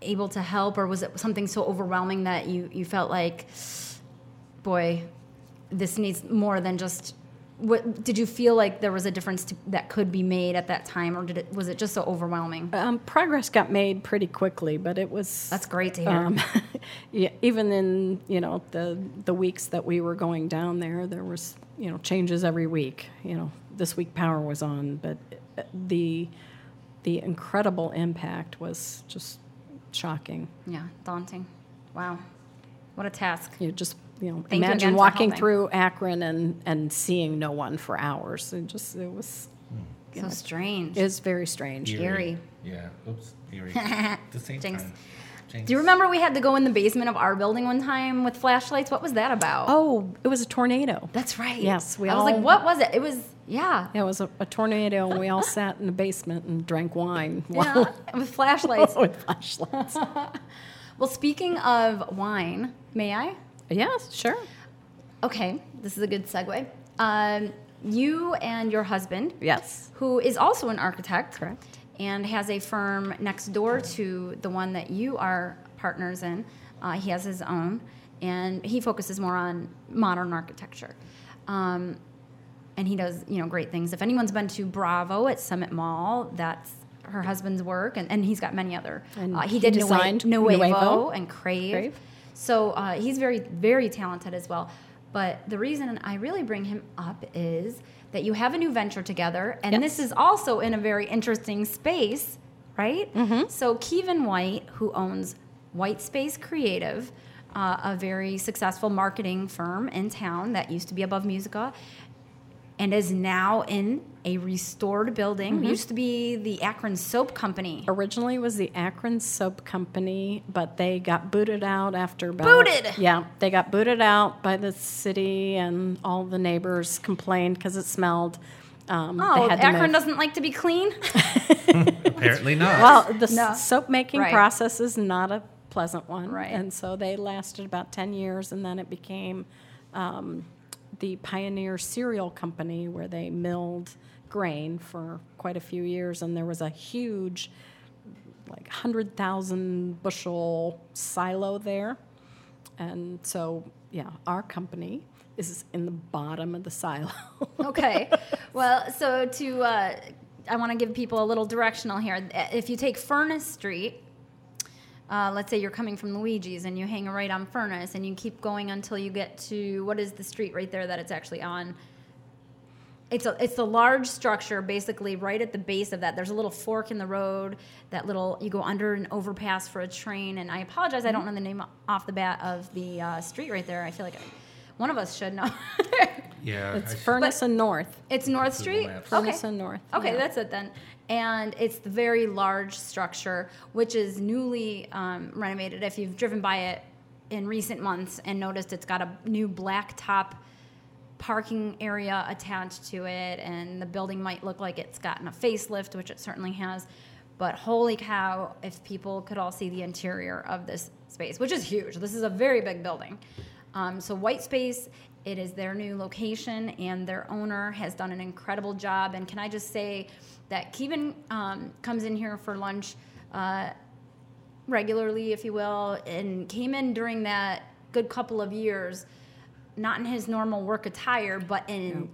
Speaker 2: able to help, or was it something so overwhelming that you you felt like, boy, this needs more than just what did you feel like there was a difference to, that could be made at that time, or did it was it just so overwhelming?
Speaker 3: Um, progress got made pretty quickly, but it was
Speaker 2: That's great to hear.
Speaker 3: Um, *laughs* yeah, even in you know the the weeks that we were going down there, there was you know changes every week. You know, this week power was on, but uh, the the incredible impact was just shocking.
Speaker 2: yeah, daunting. Wow, what a task.
Speaker 3: You just you know
Speaker 2: Thank
Speaker 3: imagine
Speaker 2: again for
Speaker 3: walking through Akron and and seeing no one for hours. It just it was
Speaker 2: So strange.
Speaker 3: it was very strange.
Speaker 2: Scary.
Speaker 1: Yeah. Oops. Eerie. *laughs* The same
Speaker 2: Jinx.
Speaker 1: time. Jinx.
Speaker 2: Do you remember we had to go in the basement of our building one time with flashlights? What was that about?
Speaker 3: Oh, it was a tornado.
Speaker 2: that's right.
Speaker 3: Yes, we
Speaker 2: I was like, what was it? It was yeah,
Speaker 3: Yeah, it was a, a tornado, and we all sat in the basement and drank wine *laughs*
Speaker 2: yeah, with flashlights. *laughs*
Speaker 3: with flashlights.
Speaker 2: well, speaking of wine, may I?
Speaker 3: Yes, sure.
Speaker 2: Okay, this is a good segue. Um, you and your husband,
Speaker 3: Yes.
Speaker 2: who is also an architect,
Speaker 3: Correct.
Speaker 2: and has a firm next door to the one that you are partners in. Uh, he has his own, and he focuses more on modern architecture. Um, and he does, you know, great things. If anyone's been to Bravo at Summit Mall, that's her husband's work, and, and he's got many other.
Speaker 3: And
Speaker 2: uh, he
Speaker 3: he
Speaker 2: did
Speaker 3: designed
Speaker 2: Nuevo,
Speaker 3: Nuevo.
Speaker 2: and Crave.
Speaker 3: Crave.
Speaker 2: So uh, he's very, very talented as well. But the reason I really bring him up is that you have a new venture together, and this is also in a very interesting space, right?
Speaker 3: Mm-hmm.
Speaker 2: So Kevin White, who owns White Space Creative, uh, a very successful marketing firm in town that used to be above Musica, and is now in a restored building.
Speaker 3: Mm-hmm.
Speaker 2: Used to be the Akron Soap Company.
Speaker 3: Originally was the Akron Soap Company, but they got booted out after about
Speaker 2: Booted?
Speaker 3: Yeah, they got booted out by the city, and all the neighbors complained because it smelled. Um, they
Speaker 2: Oh,
Speaker 3: had to
Speaker 2: Akron
Speaker 3: move.
Speaker 2: doesn't like to be clean. *laughs*
Speaker 1: Apparently not.
Speaker 3: Well, the
Speaker 2: No.
Speaker 3: soap making
Speaker 2: Right.
Speaker 3: process is not a pleasant one.
Speaker 2: Right.
Speaker 3: And so they lasted about 10 years, and then it became um, the Pioneer Cereal Company where they milled grain for quite a few years, and there was a huge, like 100,000 bushel silo there. And so, yeah, our company is in the bottom of the silo. *laughs*
Speaker 2: okay. Well, so to, uh, I want to give people a little directional here. If you take Furnace Street, uh, let's say you're coming from Luigi's and you hang right on Furnace and you keep going until you get to what is the street right there that it's actually on? It's a it's a large structure, basically right at the base of that. There's a little fork in the road. That little you go under an overpass for a train. And I apologize, I don't know the name off the bat of the uh, street right there. I feel like I, one of us should know.
Speaker 1: yeah.
Speaker 3: it's
Speaker 1: I-
Speaker 3: Furnace and North.
Speaker 2: It's North Street.
Speaker 1: Maps.
Speaker 3: Furnace and North.
Speaker 2: Okay,
Speaker 3: yeah.
Speaker 2: that's it then. And it's the very large structure, which is newly um, renovated. If you've driven by it in recent months and noticed it's got a new black top parking area attached to it, and the building might look like it's gotten a facelift, which it certainly has. But holy cow, if people could all see the interior of this space, which is huge. This is a very big building. Um, so, White Space, it is their new location, and their owner has done an incredible job. And can I just say that Kevin um, comes in here for lunch uh, regularly, if you will, and came in during that good couple of years, not in his normal work attire, but in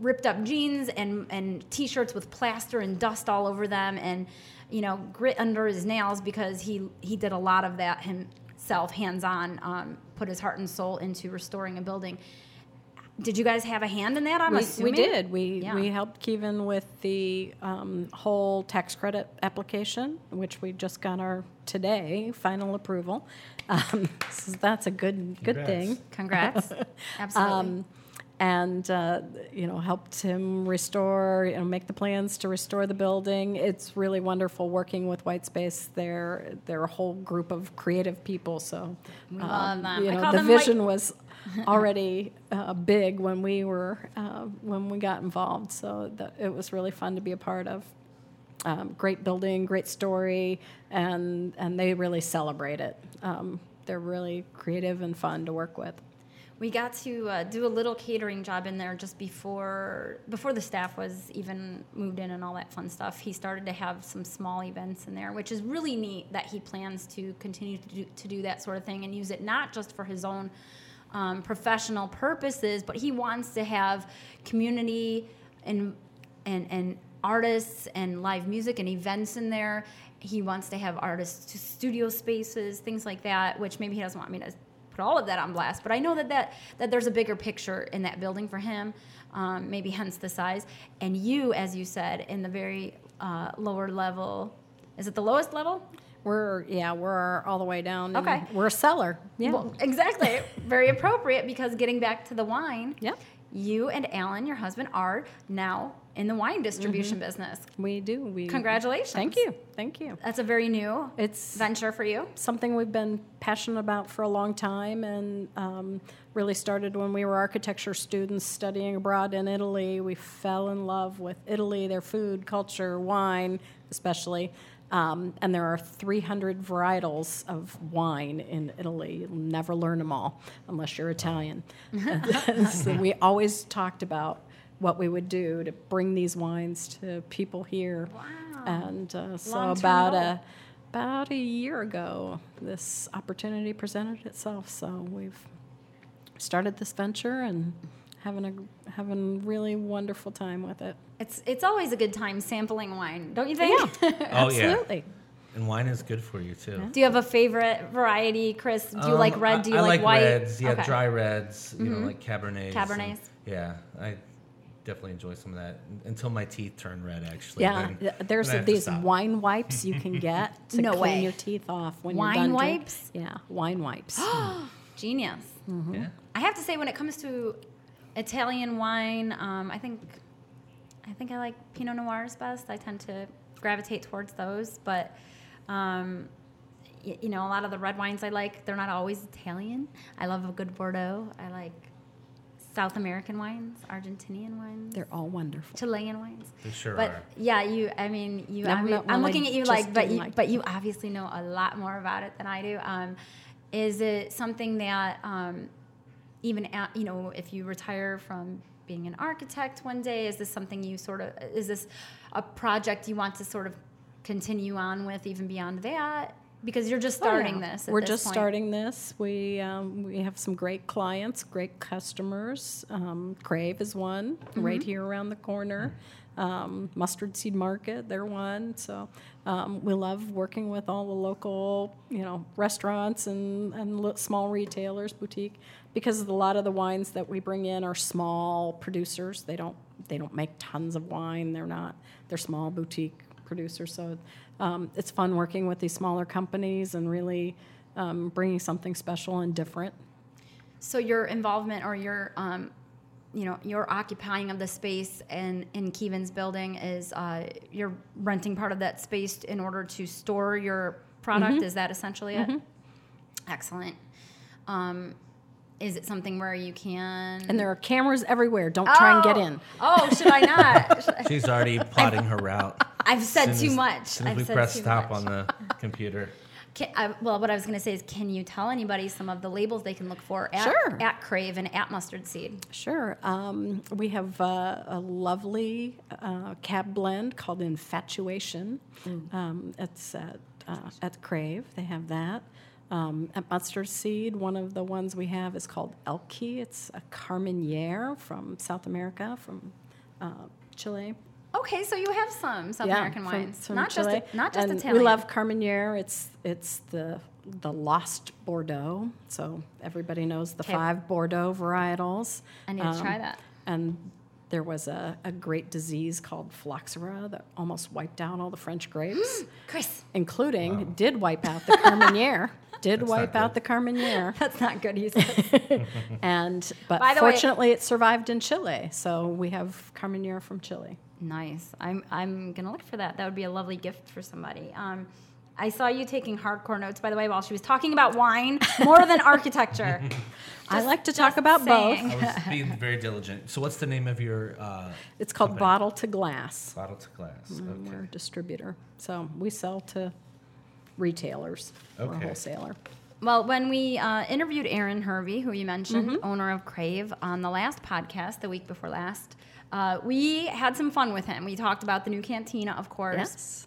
Speaker 2: ripped up jeans and, and t-shirts with plaster and dust all over them and you know grit under his nails because he he did a lot of that himself hands-on um, put his heart and soul into restoring a building did you guys have a hand in that i'm
Speaker 3: we,
Speaker 2: assuming
Speaker 3: we did. We
Speaker 2: Yeah.
Speaker 3: we helped Kevin with the um, whole tax credit application, which we just got our today final approval. *laughs* Um, so that's a good good
Speaker 1: Congrats.
Speaker 3: thing.
Speaker 2: congrats *laughs* absolutely
Speaker 3: Um, and uh, you know helped him restore, you know, make the plans to restore the building. It's really wonderful working with White Space. They're they're a whole group of creative people. So
Speaker 2: them.
Speaker 3: you know the
Speaker 2: white-
Speaker 3: vision was *laughs* already uh, big when we were uh, when we got involved. So that, it was really fun to be a part of. Um, great building, great story, and and they really celebrate it. Um, they're really creative and fun to work with.
Speaker 2: We got to uh, do a little catering job in there just before before the staff was even moved in and all that fun stuff. He started to have some small events in there, which is really neat that he plans to continue to do, to do that sort of thing and use it not just for his own um, professional purposes, but he wants to have community and and and artists and live music and events in there. He wants to have artists to studio spaces, things like that, which maybe he doesn't want me to put all of that on blast. But I know that that, that there's a bigger picture in that building for him, um, maybe hence the size. And you, as you said, in the very uh, lower level, is it the lowest level?
Speaker 3: We're yeah, we're all the way down.
Speaker 2: Okay.
Speaker 3: we're a seller. Yeah,
Speaker 2: Well, exactly. Very appropriate because getting back to the wine,
Speaker 3: Yep.
Speaker 2: You and Alan, your husband, are now in the wine distribution
Speaker 3: Mm-hmm.
Speaker 2: business.
Speaker 3: we do. We
Speaker 2: Congratulations.
Speaker 3: Thank you, thank you.
Speaker 2: That's a very new
Speaker 3: It's
Speaker 2: venture for you.
Speaker 3: something we've been passionate about for a long time and um, really started when we were architecture students studying abroad in Italy. We fell in love with Italy, their food, culture, wine, especially. Um, and there are 300 varietals of wine in Italy. You'll never learn them all unless you're Italian. *laughs* *laughs* so we always talked about what we would do to bring these wines to people here.
Speaker 2: Wow.
Speaker 3: And uh, so about a about a year ago, this opportunity presented itself. So we've started this venture and having a having really wonderful time with it.
Speaker 2: It's it's always a good time sampling wine, don't you think?
Speaker 1: Yeah, *laughs* Oh, yeah.
Speaker 3: Absolutely.
Speaker 1: And wine is good for you too.
Speaker 2: Do you have a favorite variety, Chris? Do you
Speaker 1: Um,
Speaker 2: like red? Do you
Speaker 1: I, I
Speaker 2: like, white?
Speaker 1: reds? Yeah,
Speaker 2: Okay. Mm-hmm.
Speaker 1: dry reds. You know, like cabernets. and- yeah, I definitely enjoy some of that until my teeth turn red. Actually,
Speaker 3: Yeah,
Speaker 1: then-
Speaker 3: there's
Speaker 1: then I have to
Speaker 3: these wine wipes you can get *laughs* to
Speaker 2: No
Speaker 3: clean
Speaker 2: way.
Speaker 3: your teeth off when
Speaker 2: Wine
Speaker 3: you're done drink-
Speaker 2: wipes?
Speaker 3: Yeah, wine wipes. *gasps*
Speaker 2: Genius.
Speaker 1: Yeah.
Speaker 2: I have to say, when it comes to Italian wine, um, I think I think I like Pinot Noirs best. I tend to gravitate towards those, but um, y- you know, a lot of the red wines I like, they're not always Italian. I love a good Bordeaux. I like South American wines, Argentinian wines,
Speaker 3: They're all wonderful.
Speaker 2: Chilean wines.
Speaker 1: They sure
Speaker 2: but
Speaker 1: are.
Speaker 2: yeah, you. I mean, you.
Speaker 3: Never
Speaker 2: obvi-
Speaker 3: met one
Speaker 2: I'm
Speaker 3: I
Speaker 2: looking at you like, but you,
Speaker 3: like.
Speaker 2: but you obviously know a lot more about it than I do. Um, is it something that um, even at, you know, if you retire from being an architect one day, is this something you sort of is this a project you want to sort of continue on with even beyond that? Because you're just
Speaker 3: Oh, yeah.
Speaker 2: starting this.
Speaker 3: We're
Speaker 2: this
Speaker 3: just
Speaker 2: point.
Speaker 3: starting this. We um, we have some great clients, great customers. Um, Crave is one
Speaker 2: Mm-hmm.
Speaker 3: right here around the corner. Um, Mustard Seed Market, they're one. So um, we love working with all the local, you know, restaurants and and small retailers, boutique, because a lot of the wines that we bring in are small producers. They don't they don't make tons of wine. They're not. They're small boutique producers. So um, it's fun working with these smaller companies and really um, bringing something special and different.
Speaker 2: So your involvement or your, um, you know, your occupying of the space in in Kevin's building is uh, you're renting part of that space in order to store your product.
Speaker 3: Mm-hmm.
Speaker 2: Is that essentially it? Excellent. Um, is it something where you can?
Speaker 3: And there are cameras everywhere. Don't try and get
Speaker 2: Oh!
Speaker 3: in.
Speaker 2: Oh, should I not? *laughs* *laughs*
Speaker 1: She's already plotting her route.
Speaker 2: I've said too
Speaker 1: as-
Speaker 2: much.
Speaker 1: Soon as
Speaker 2: I've
Speaker 1: we
Speaker 2: said
Speaker 1: press
Speaker 2: too
Speaker 1: stop
Speaker 2: much.
Speaker 1: on the *laughs* computer.
Speaker 2: Can, I, well, what I was going to say is, can you tell anybody some of the labels they can look for at,
Speaker 3: Sure.
Speaker 2: at Crave and at Mustard Seed?
Speaker 3: Sure. Um, we have uh, a lovely uh, cab blend called Infatuation. Um, it's at, uh, at Crave. They have that. Um, at Mustard Seed, one of the ones we have is called Elke. It's a Carmenere from South America, from uh, Chile.
Speaker 2: Okay, so you have some South American wines,
Speaker 3: from
Speaker 2: not
Speaker 3: Chile.
Speaker 2: just not just
Speaker 3: And
Speaker 2: Italian.
Speaker 3: We love Carmenere. It's it's the the lost Bordeaux. So everybody knows the
Speaker 2: Okay.
Speaker 3: five Bordeaux varietals.
Speaker 2: I need to try um, that.
Speaker 3: And there was a, a great disease called phylloxera that almost wiped out all the French grapes, *gasps*
Speaker 2: Chris,
Speaker 3: including did wipe out the Carmenere. *laughs* Did
Speaker 1: That's
Speaker 3: wipe out the Carmenere. *laughs*
Speaker 2: that's not good. He said. *laughs*
Speaker 3: and but
Speaker 2: By the way-
Speaker 3: fortunately it survived in Chile. So we have Carmenere from Chile.
Speaker 2: nice. I'm I'm gonna look for that. That would be a lovely gift for somebody. Um, I saw you taking hardcore notes, by the way, while she was talking about wine more than *laughs* architecture.
Speaker 3: I like to talk about
Speaker 2: saying.
Speaker 3: both.
Speaker 1: I was being very diligent. So, what's the name of your uh,
Speaker 3: It's called
Speaker 1: company?
Speaker 3: Bottle to Glass.
Speaker 1: Bottle to glass.
Speaker 3: And We're
Speaker 1: Okay.
Speaker 3: a distributor. So we sell to retailers. We're a
Speaker 1: Okay.
Speaker 3: wholesaler.
Speaker 2: Well, when we uh, interviewed Aaron Hervey, who you mentioned,
Speaker 3: Mm-hmm.
Speaker 2: owner of Crave, on the last podcast, the week before last, uh, we had some fun with him. We talked about the new cantina, of course.
Speaker 3: Yes.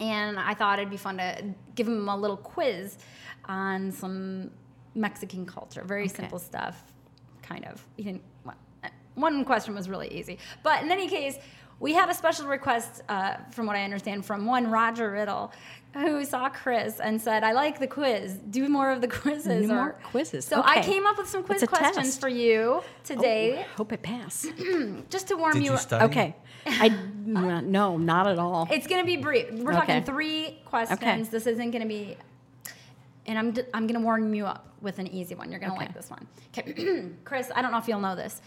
Speaker 2: And I thought it'd be fun to give him a little quiz on some Mexican culture. Very
Speaker 3: Okay.
Speaker 2: simple stuff, kind of. You can, well, uh, one question was really easy. But in any case, we had a special request, uh, from what I understand, from one Roger Riddle, who saw Chris and said, "I like the quiz. Do more of the *laughs* quizzes."
Speaker 3: Do
Speaker 2: or-
Speaker 3: more quizzes.
Speaker 2: So I came up with some quiz questions
Speaker 3: test.
Speaker 2: for you
Speaker 3: Oh,
Speaker 2: today,
Speaker 3: hope it pass. *clears throat*
Speaker 2: just to warm
Speaker 1: Did
Speaker 2: you.
Speaker 1: you study?
Speaker 3: Okay. I no, not at all.
Speaker 2: It's going to be brief. We're talking three questions.
Speaker 3: Okay.
Speaker 2: This isn't going to be, and I'm, d- I'm going to warm you up with an easy one. You're going to
Speaker 3: Okay.
Speaker 2: like this one. Okay, *clears throat* Chris, I don't know if you'll know this.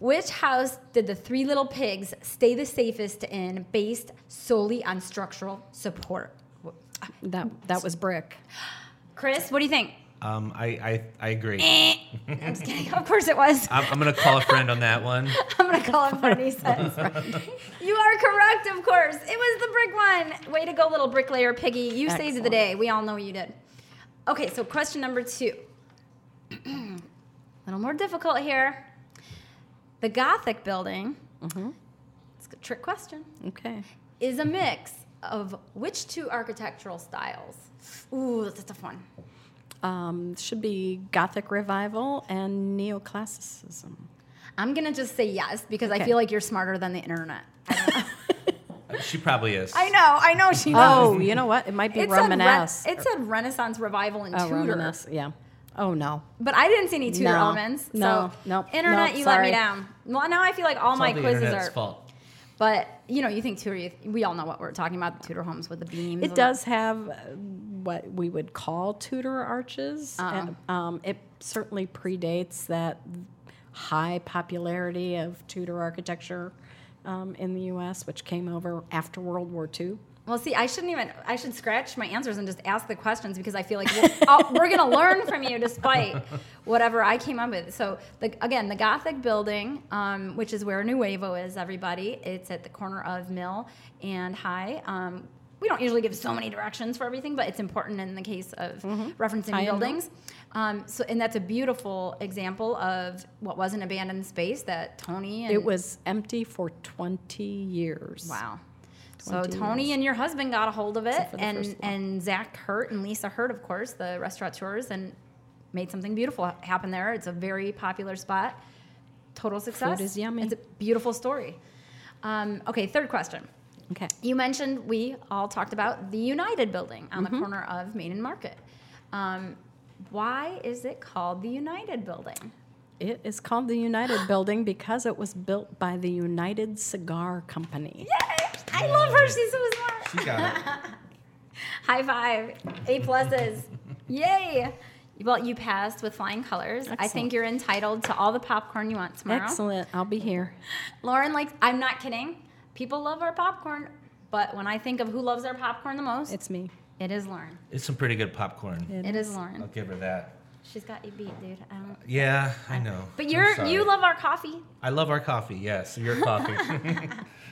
Speaker 2: Which house did the three little pigs stay the safest in based solely on structural support?
Speaker 3: That that was brick.
Speaker 2: Chris, what do you think?
Speaker 1: Um, I, I, I agree.
Speaker 2: Eh. I'm just kidding. Of course it was. *laughs*
Speaker 1: I'm, I'm going to call a friend on that one. *laughs*
Speaker 2: I'm gonna call him friend. He says, *laughs* "You are correct, of course. It was the brick one. Way to go, little bricklayer piggy. You saved the day. We all know you did." Okay, so question number two. *clears throat* a little more difficult here. The Gothic building. It's a trick question.
Speaker 3: Okay.
Speaker 2: Is a mix of which two architectural styles? Ooh, that's a tough one.
Speaker 3: Um, should be Gothic revival and neoclassicism.
Speaker 2: I'm gonna just say yes because I feel like you're smarter than the internet. *laughs*
Speaker 1: She probably is.
Speaker 2: I know, I know she knows.
Speaker 3: Oh, you know what? It might be
Speaker 2: It said, Ren-
Speaker 3: Romanesque.
Speaker 2: it said Renaissance revival and
Speaker 3: oh,
Speaker 2: Tudor,
Speaker 3: Romanesque. Yeah. Oh no.
Speaker 2: but I didn't see any Tudor
Speaker 3: No.
Speaker 2: elements. So
Speaker 3: No, nope,
Speaker 2: internet,
Speaker 3: nope,
Speaker 2: you let me down. Well, now I feel like all
Speaker 1: It's
Speaker 2: my
Speaker 1: all the
Speaker 2: quizzes
Speaker 1: internet's
Speaker 2: are.
Speaker 1: fault.
Speaker 2: But you know, you think Tudor. We all know what we're talking about. The Tudor homes with the beams.
Speaker 3: It
Speaker 2: and-
Speaker 3: does have uh, what we would call Tudor arches.
Speaker 2: Uh-uh.
Speaker 3: And, um, it certainly predates that high popularity of Tudor architecture um, in the U.S., which came over after World War II.
Speaker 2: Well, see, I shouldn't even. I should scratch my answers and just ask the questions because I feel like we're, *laughs* oh, we're going to learn from you despite whatever I came up with. So, the, again, the Gothic building, um, which is where Nuevo is, everybody. It's at the corner of Mill and High. Um, we don't usually give so many directions for everything, but it's important in the case of referencing
Speaker 3: High
Speaker 2: buildings. Um, so, and that's a beautiful example of what was an abandoned space that Tony and
Speaker 3: It was empty for 20 years.
Speaker 2: Wow. So Tony
Speaker 3: years.
Speaker 2: and your husband got a hold of it,
Speaker 3: Except for the
Speaker 2: and and Zach Hurt and Lisa Hurt, of course, the restaurateurs, and made something beautiful happen there. It's a very popular spot. Total success.
Speaker 3: is yummy.
Speaker 2: It's a beautiful story. Um, okay, third question.
Speaker 3: Okay.
Speaker 2: You mentioned we all talked about the United Building on
Speaker 3: Mm-hmm.
Speaker 2: the corner of Main and Market. Um, why is it called the United Building?
Speaker 3: It is called the United *gasps* Building because it was built by the United Cigar Company.
Speaker 2: Yay! I love her. She's so smart.
Speaker 1: She got it. *laughs*
Speaker 2: High five. A pluses. Yay. Well, you passed with flying colors. Excellent. I think you're entitled to all the popcorn you want tomorrow.
Speaker 3: Excellent. I'll be here.
Speaker 2: Lauren, like, I'm not kidding. People love our popcorn, but when I think of who loves our popcorn the most,
Speaker 3: It's me.
Speaker 2: it is Lauren.
Speaker 1: It's some pretty good popcorn.
Speaker 2: It is Lauren.
Speaker 1: I'll give her that.
Speaker 2: She's got you beat, dude. I don't.
Speaker 1: Yeah, I know.
Speaker 2: But you're you love our coffee.
Speaker 1: I love our coffee. Yes, your coffee. *laughs* *laughs*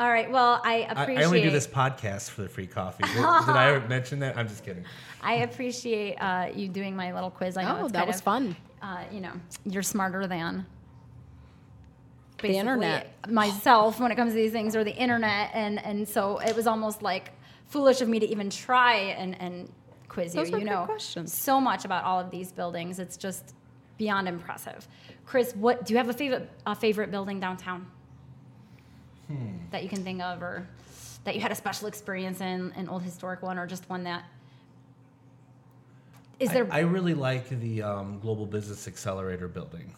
Speaker 2: All right. Well, I
Speaker 1: I,
Speaker 2: appreciate.
Speaker 1: I only do this podcast for the free coffee. Did, *laughs* did I ever mention that? I'm just kidding.
Speaker 2: I appreciate uh, you doing my little quiz. I know
Speaker 3: Oh,
Speaker 2: it's
Speaker 3: that was
Speaker 2: of,
Speaker 3: fun.
Speaker 2: Uh, you know, you're smarter than
Speaker 3: The internet.
Speaker 2: myself when it comes to these things, or the internet, and and so it was almost like foolish of me to even try and and quiz you.
Speaker 3: Those
Speaker 2: you know,
Speaker 3: questions.
Speaker 2: so much about all of these buildings. It's just beyond impressive. Chris, what do you have a favorite a favorite building downtown
Speaker 1: Hmm.
Speaker 2: that you can think of, or that you had a special experience in, an old historic one, or just one that is there?
Speaker 1: I, really like the um, Global Business Accelerator building.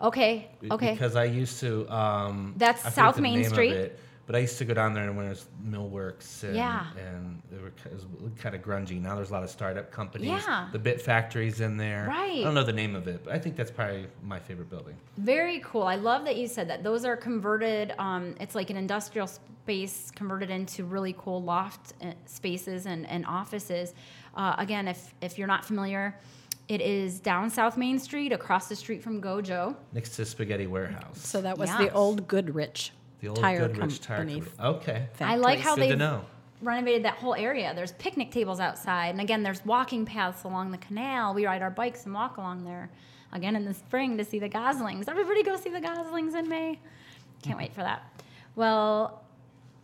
Speaker 2: okay, okay.
Speaker 1: Because I used to. Um,
Speaker 2: That's South Main Street?
Speaker 1: It, but I used to go down there and when it was Millworks. And,
Speaker 2: Yeah.
Speaker 1: And it, were, it was kind of grungy. Now there's a lot of startup companies.
Speaker 2: Yeah.
Speaker 1: The Bit Factory's in there.
Speaker 2: Right.
Speaker 1: I don't know the name of it, but I think that's probably my favorite building.
Speaker 2: Very cool. I love that you said that. Those are converted. Um, it's like an industrial space converted into really cool loft uh, spaces and, and offices. Uh, again, if if you're not familiar, it is down South Main Street, across the street from Gojo.
Speaker 1: Next to Spaghetti Warehouse.
Speaker 3: So that was
Speaker 2: Yes.
Speaker 3: the old Goodrich
Speaker 1: the old
Speaker 3: tire
Speaker 1: Goodrich Tire
Speaker 3: company.
Speaker 1: Company. Okay.
Speaker 2: I like how
Speaker 1: Good
Speaker 2: they
Speaker 1: know.
Speaker 2: renovated that whole area. There's picnic tables outside, and again, there's walking paths along the canal. We ride our bikes and walk along there. Again, in the spring to see the goslings. Everybody go see the goslings in May. Can't wait for that. Well,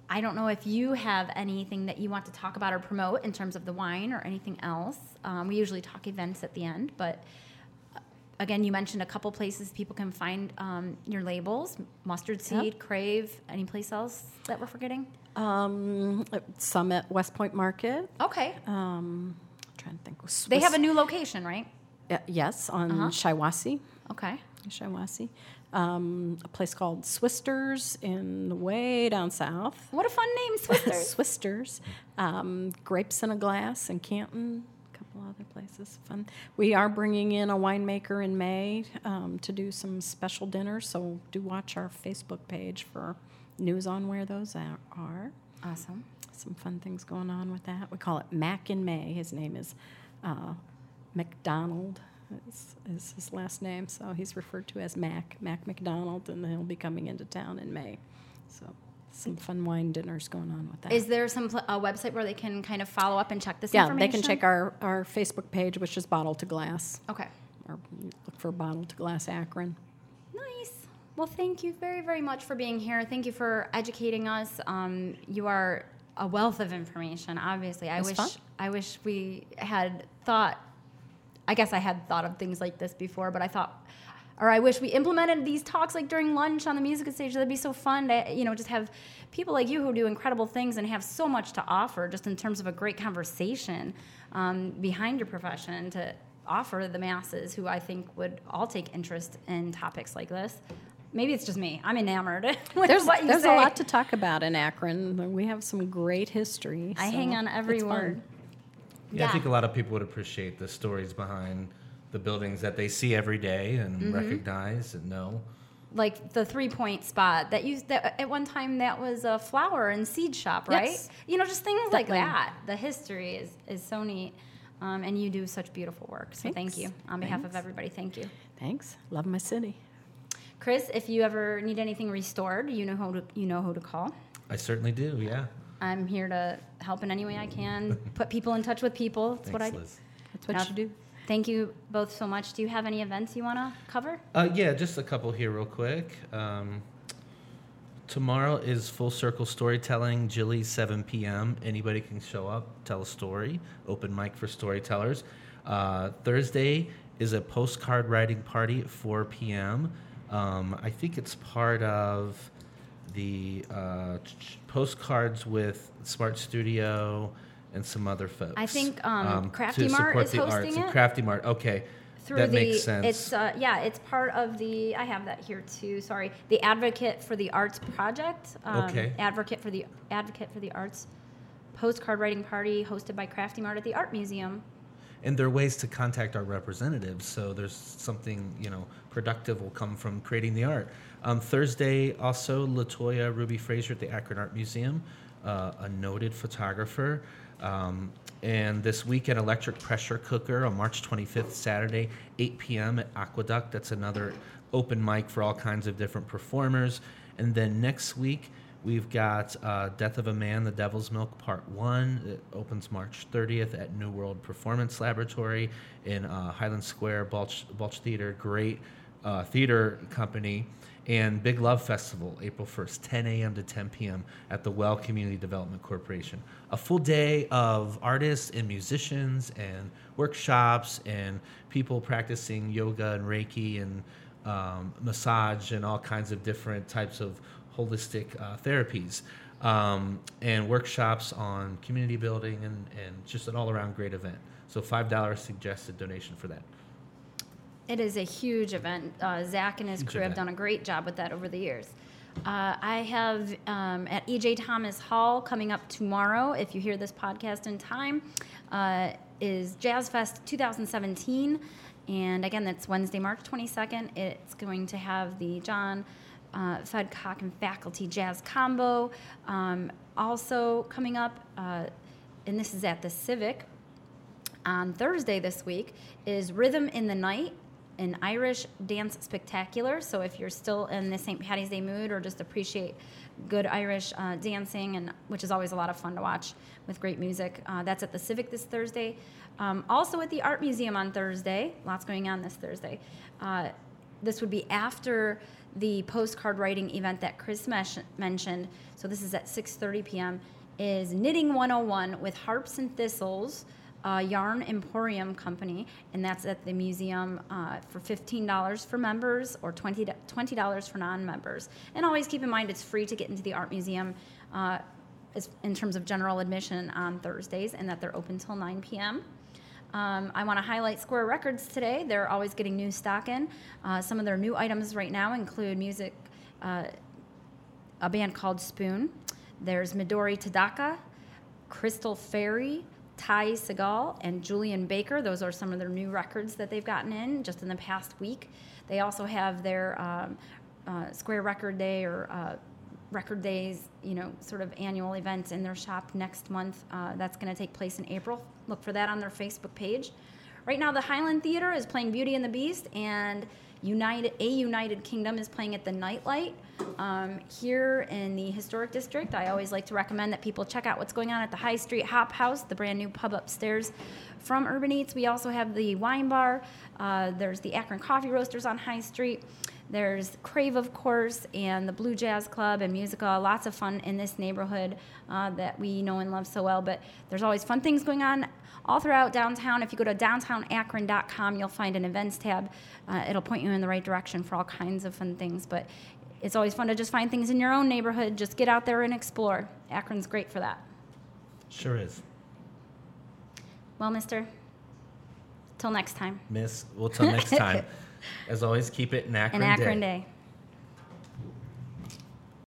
Speaker 2: I don't know if you have anything that you want to talk about or promote in terms of the wine or anything else. Um, we usually talk events at the end, but again, you mentioned a couple places people can find um, your labels: Mustard Seed, Crave. Any place else that we're forgetting?
Speaker 3: Um, some at West Point Market.
Speaker 2: Okay.
Speaker 3: Um, trying to think.
Speaker 2: they have a new location, right?
Speaker 3: uh, yes on
Speaker 2: Uh-huh.
Speaker 3: Shiawassee.
Speaker 2: Okay.
Speaker 3: Shiawassee. Um, a place called Swisters in the way down south.
Speaker 2: What a fun name, Swisters. *laughs*
Speaker 3: Swisters. Um, Grapes in a Glass in Canton. Couple other places. Fun. We are bringing in a winemaker in May um, to do some special dinners, so do watch our Facebook page for news on where those are. are.
Speaker 2: awesome.
Speaker 3: Some fun things going on with that. We call it Mac in May. His name is uh, McDonald. Is, is his last name, so he's referred to as Mac, Mac McDonald, and he'll be coming into town in May. So some fun wine dinners going on with that.
Speaker 2: Is there some pl- a website where they can kind of follow up and check this
Speaker 3: yeah,
Speaker 2: information?
Speaker 3: they can check our, our Facebook page, which is Bottle to Glass,
Speaker 2: Okay.
Speaker 3: or look for Bottle to Glass Akron.
Speaker 2: Nice. Well, thank you very, very much for being here. Thank you for educating us. Um, you are a wealth of information. Obviously, I wish
Speaker 3: fun.
Speaker 2: I wish we had thought. I guess I had thought of things like this before, but I thought, or I wish we implemented these talks like during lunch on the music stage. That'd be so fun to, you know, just have people like you who do incredible things and have so much to offer, just in terms of a great conversation um, behind your profession to offer the masses who I think would all take interest in topics like this. Maybe it's just me. I'm enamored *laughs* with
Speaker 3: There's,
Speaker 2: what you
Speaker 3: there's
Speaker 2: say.
Speaker 3: a lot to talk about in Akron. We have some great history.
Speaker 2: I
Speaker 3: so
Speaker 2: hang on every word.
Speaker 1: Yeah, I think a lot of people would appreciate the stories behind the buildings that they see every day and
Speaker 2: Mm-hmm.
Speaker 1: recognize and know.
Speaker 2: like the three point spot that used that at one time that was a flower and seed shop right
Speaker 3: Yes.
Speaker 2: you know just things like that the history is is so neat um, and you do such beautiful work so thank you on behalf of everybody thank you
Speaker 3: Thanks. Love my city.
Speaker 2: chris if you ever need anything restored you know who to you know who to call
Speaker 1: I certainly do, yeah.
Speaker 2: i'm here to help in any way i can *laughs* put people in touch with people that's what i
Speaker 1: Thanks, Liz.
Speaker 3: That's what
Speaker 2: Now,
Speaker 3: you do.
Speaker 2: Thank you both so much do you have any events you want to cover
Speaker 1: Uh, yeah, just a couple here, real quick. Um, tomorrow is Full Circle Storytelling, Jilly, 7 p.m. Anybody can show up, tell a story. Open mic for storytellers. Uh, Thursday is a postcard writing party at 4 p.m. Um, I think it's part of the uh, postcards with Smart Studio and some other folks.
Speaker 2: I think, um,
Speaker 1: to
Speaker 2: Crafty Mart
Speaker 1: support
Speaker 2: is
Speaker 1: the arts.
Speaker 2: hosting it.
Speaker 1: Crafty Mart, okay.
Speaker 2: through
Speaker 1: that
Speaker 2: the
Speaker 1: makes sense.
Speaker 2: it's uh, yeah it's part of the i have that here too sorry the advocate for the arts project um,
Speaker 1: Okay.
Speaker 2: advocate for the advocate for the arts postcard writing party hosted by crafty mart at the art museum
Speaker 1: And there are ways to contact our representatives, so there's something you know productive will come from creating the art. Um, Thursday, also LaToya Ruby Frazier at the Akron Art Museum, uh, a noted photographer. Um, and this week weekend, Electric Pressure Cooker on March 25th, Saturday, 8 p.m. at Aqueduct. That's another open mic for all kinds of different performers. And then next week, We've got uh, Death of a Man, The Devil's Milk Part 1. It opens March 30th at New World Performance Laboratory in uh, Highland Square, Balch, Balch Theater. Great uh, theater company. And Big Love Festival, April 1st, 10 a.m. to 10 p.m. at the Well Community Development Corporation. A full day of artists and musicians and workshops and people practicing yoga and Reiki and um, massage and all kinds of different types of holistic uh, therapies um, and workshops on community building and, and just an all-around great event. So $5 suggested donation for that.
Speaker 2: It is a huge event. Uh, Zach and his
Speaker 1: Huge
Speaker 2: crew have done a great job with that over the years. Uh, I have um, at EJ Thomas Hall coming up tomorrow, if you hear this podcast in time, uh, is Jazz Fest 2017. And again, that's Wednesday, March 22nd. It's going to have the John uh, Fedchock and Faculty Jazz Combo. Um, also coming up, uh, and this is at the Civic, on Thursday this week is Rhythm in the Night, an Irish dance spectacular. So if you're still in the St. Patty's Day mood or just appreciate good Irish uh, dancing, and which is always a lot of fun to watch with great music, uh, that's at the Civic this Thursday. Um, also at the Art Museum on Thursday. Lots going on this Thursday. Uh, this would be after the postcard writing event that Chris mentioned, so this is at 6:30 p.m., is Knitting 101 with Harps and Thistles, uh, Yarn Emporium Company, and that's at the museum uh, for $15 for members or $20, $20 for non-members. And always keep in mind it's free to get into the art museum. Uh, in terms of general admission on Thursdays, and that they're open till 9 p.m. Um, I want to highlight Square Records today. They're always getting new stock in. Uh, some of their new items right now include music, uh, a band called Spoon. There's Midori Takada, Crystal Fairy, Ty Segall, and Julien Baker. Those are some of their new records that they've gotten in just in the past week. They also have their um, uh, Square Record Day or uh, Record Days, you know, sort of annual events in their shop next month. Uh, that's going to take place in April. Look for that on their Facebook page. Right now, the Highland Theater is playing Beauty and the Beast, and United A United Kingdom is playing at the Nightlight um, here in the Historic District. I always like to recommend that people check out what's going on at the High Street Hop House, the brand new pub upstairs from Urban Eats. We also have the wine bar. Uh, there's the Akron Coffee Roasters on High Street. There's Crave, of course, and the Blue Jazz Club and Musica. Lots of fun in this neighborhood uh, that we know and love so well. But there's always fun things going on all throughout downtown. If you go to downtownak.com, you'll find an events tab. Uh, it'll point you in the right direction for all kinds of fun things. But it's always fun to just find things in your own neighborhood. Just get out there and explore. Akron's great for that.
Speaker 1: Sure is.
Speaker 2: Well, mister, till next time.
Speaker 1: Miss, well, till next *laughs* time. As always, keep it an Akron,
Speaker 2: An Akron
Speaker 1: day.
Speaker 2: day.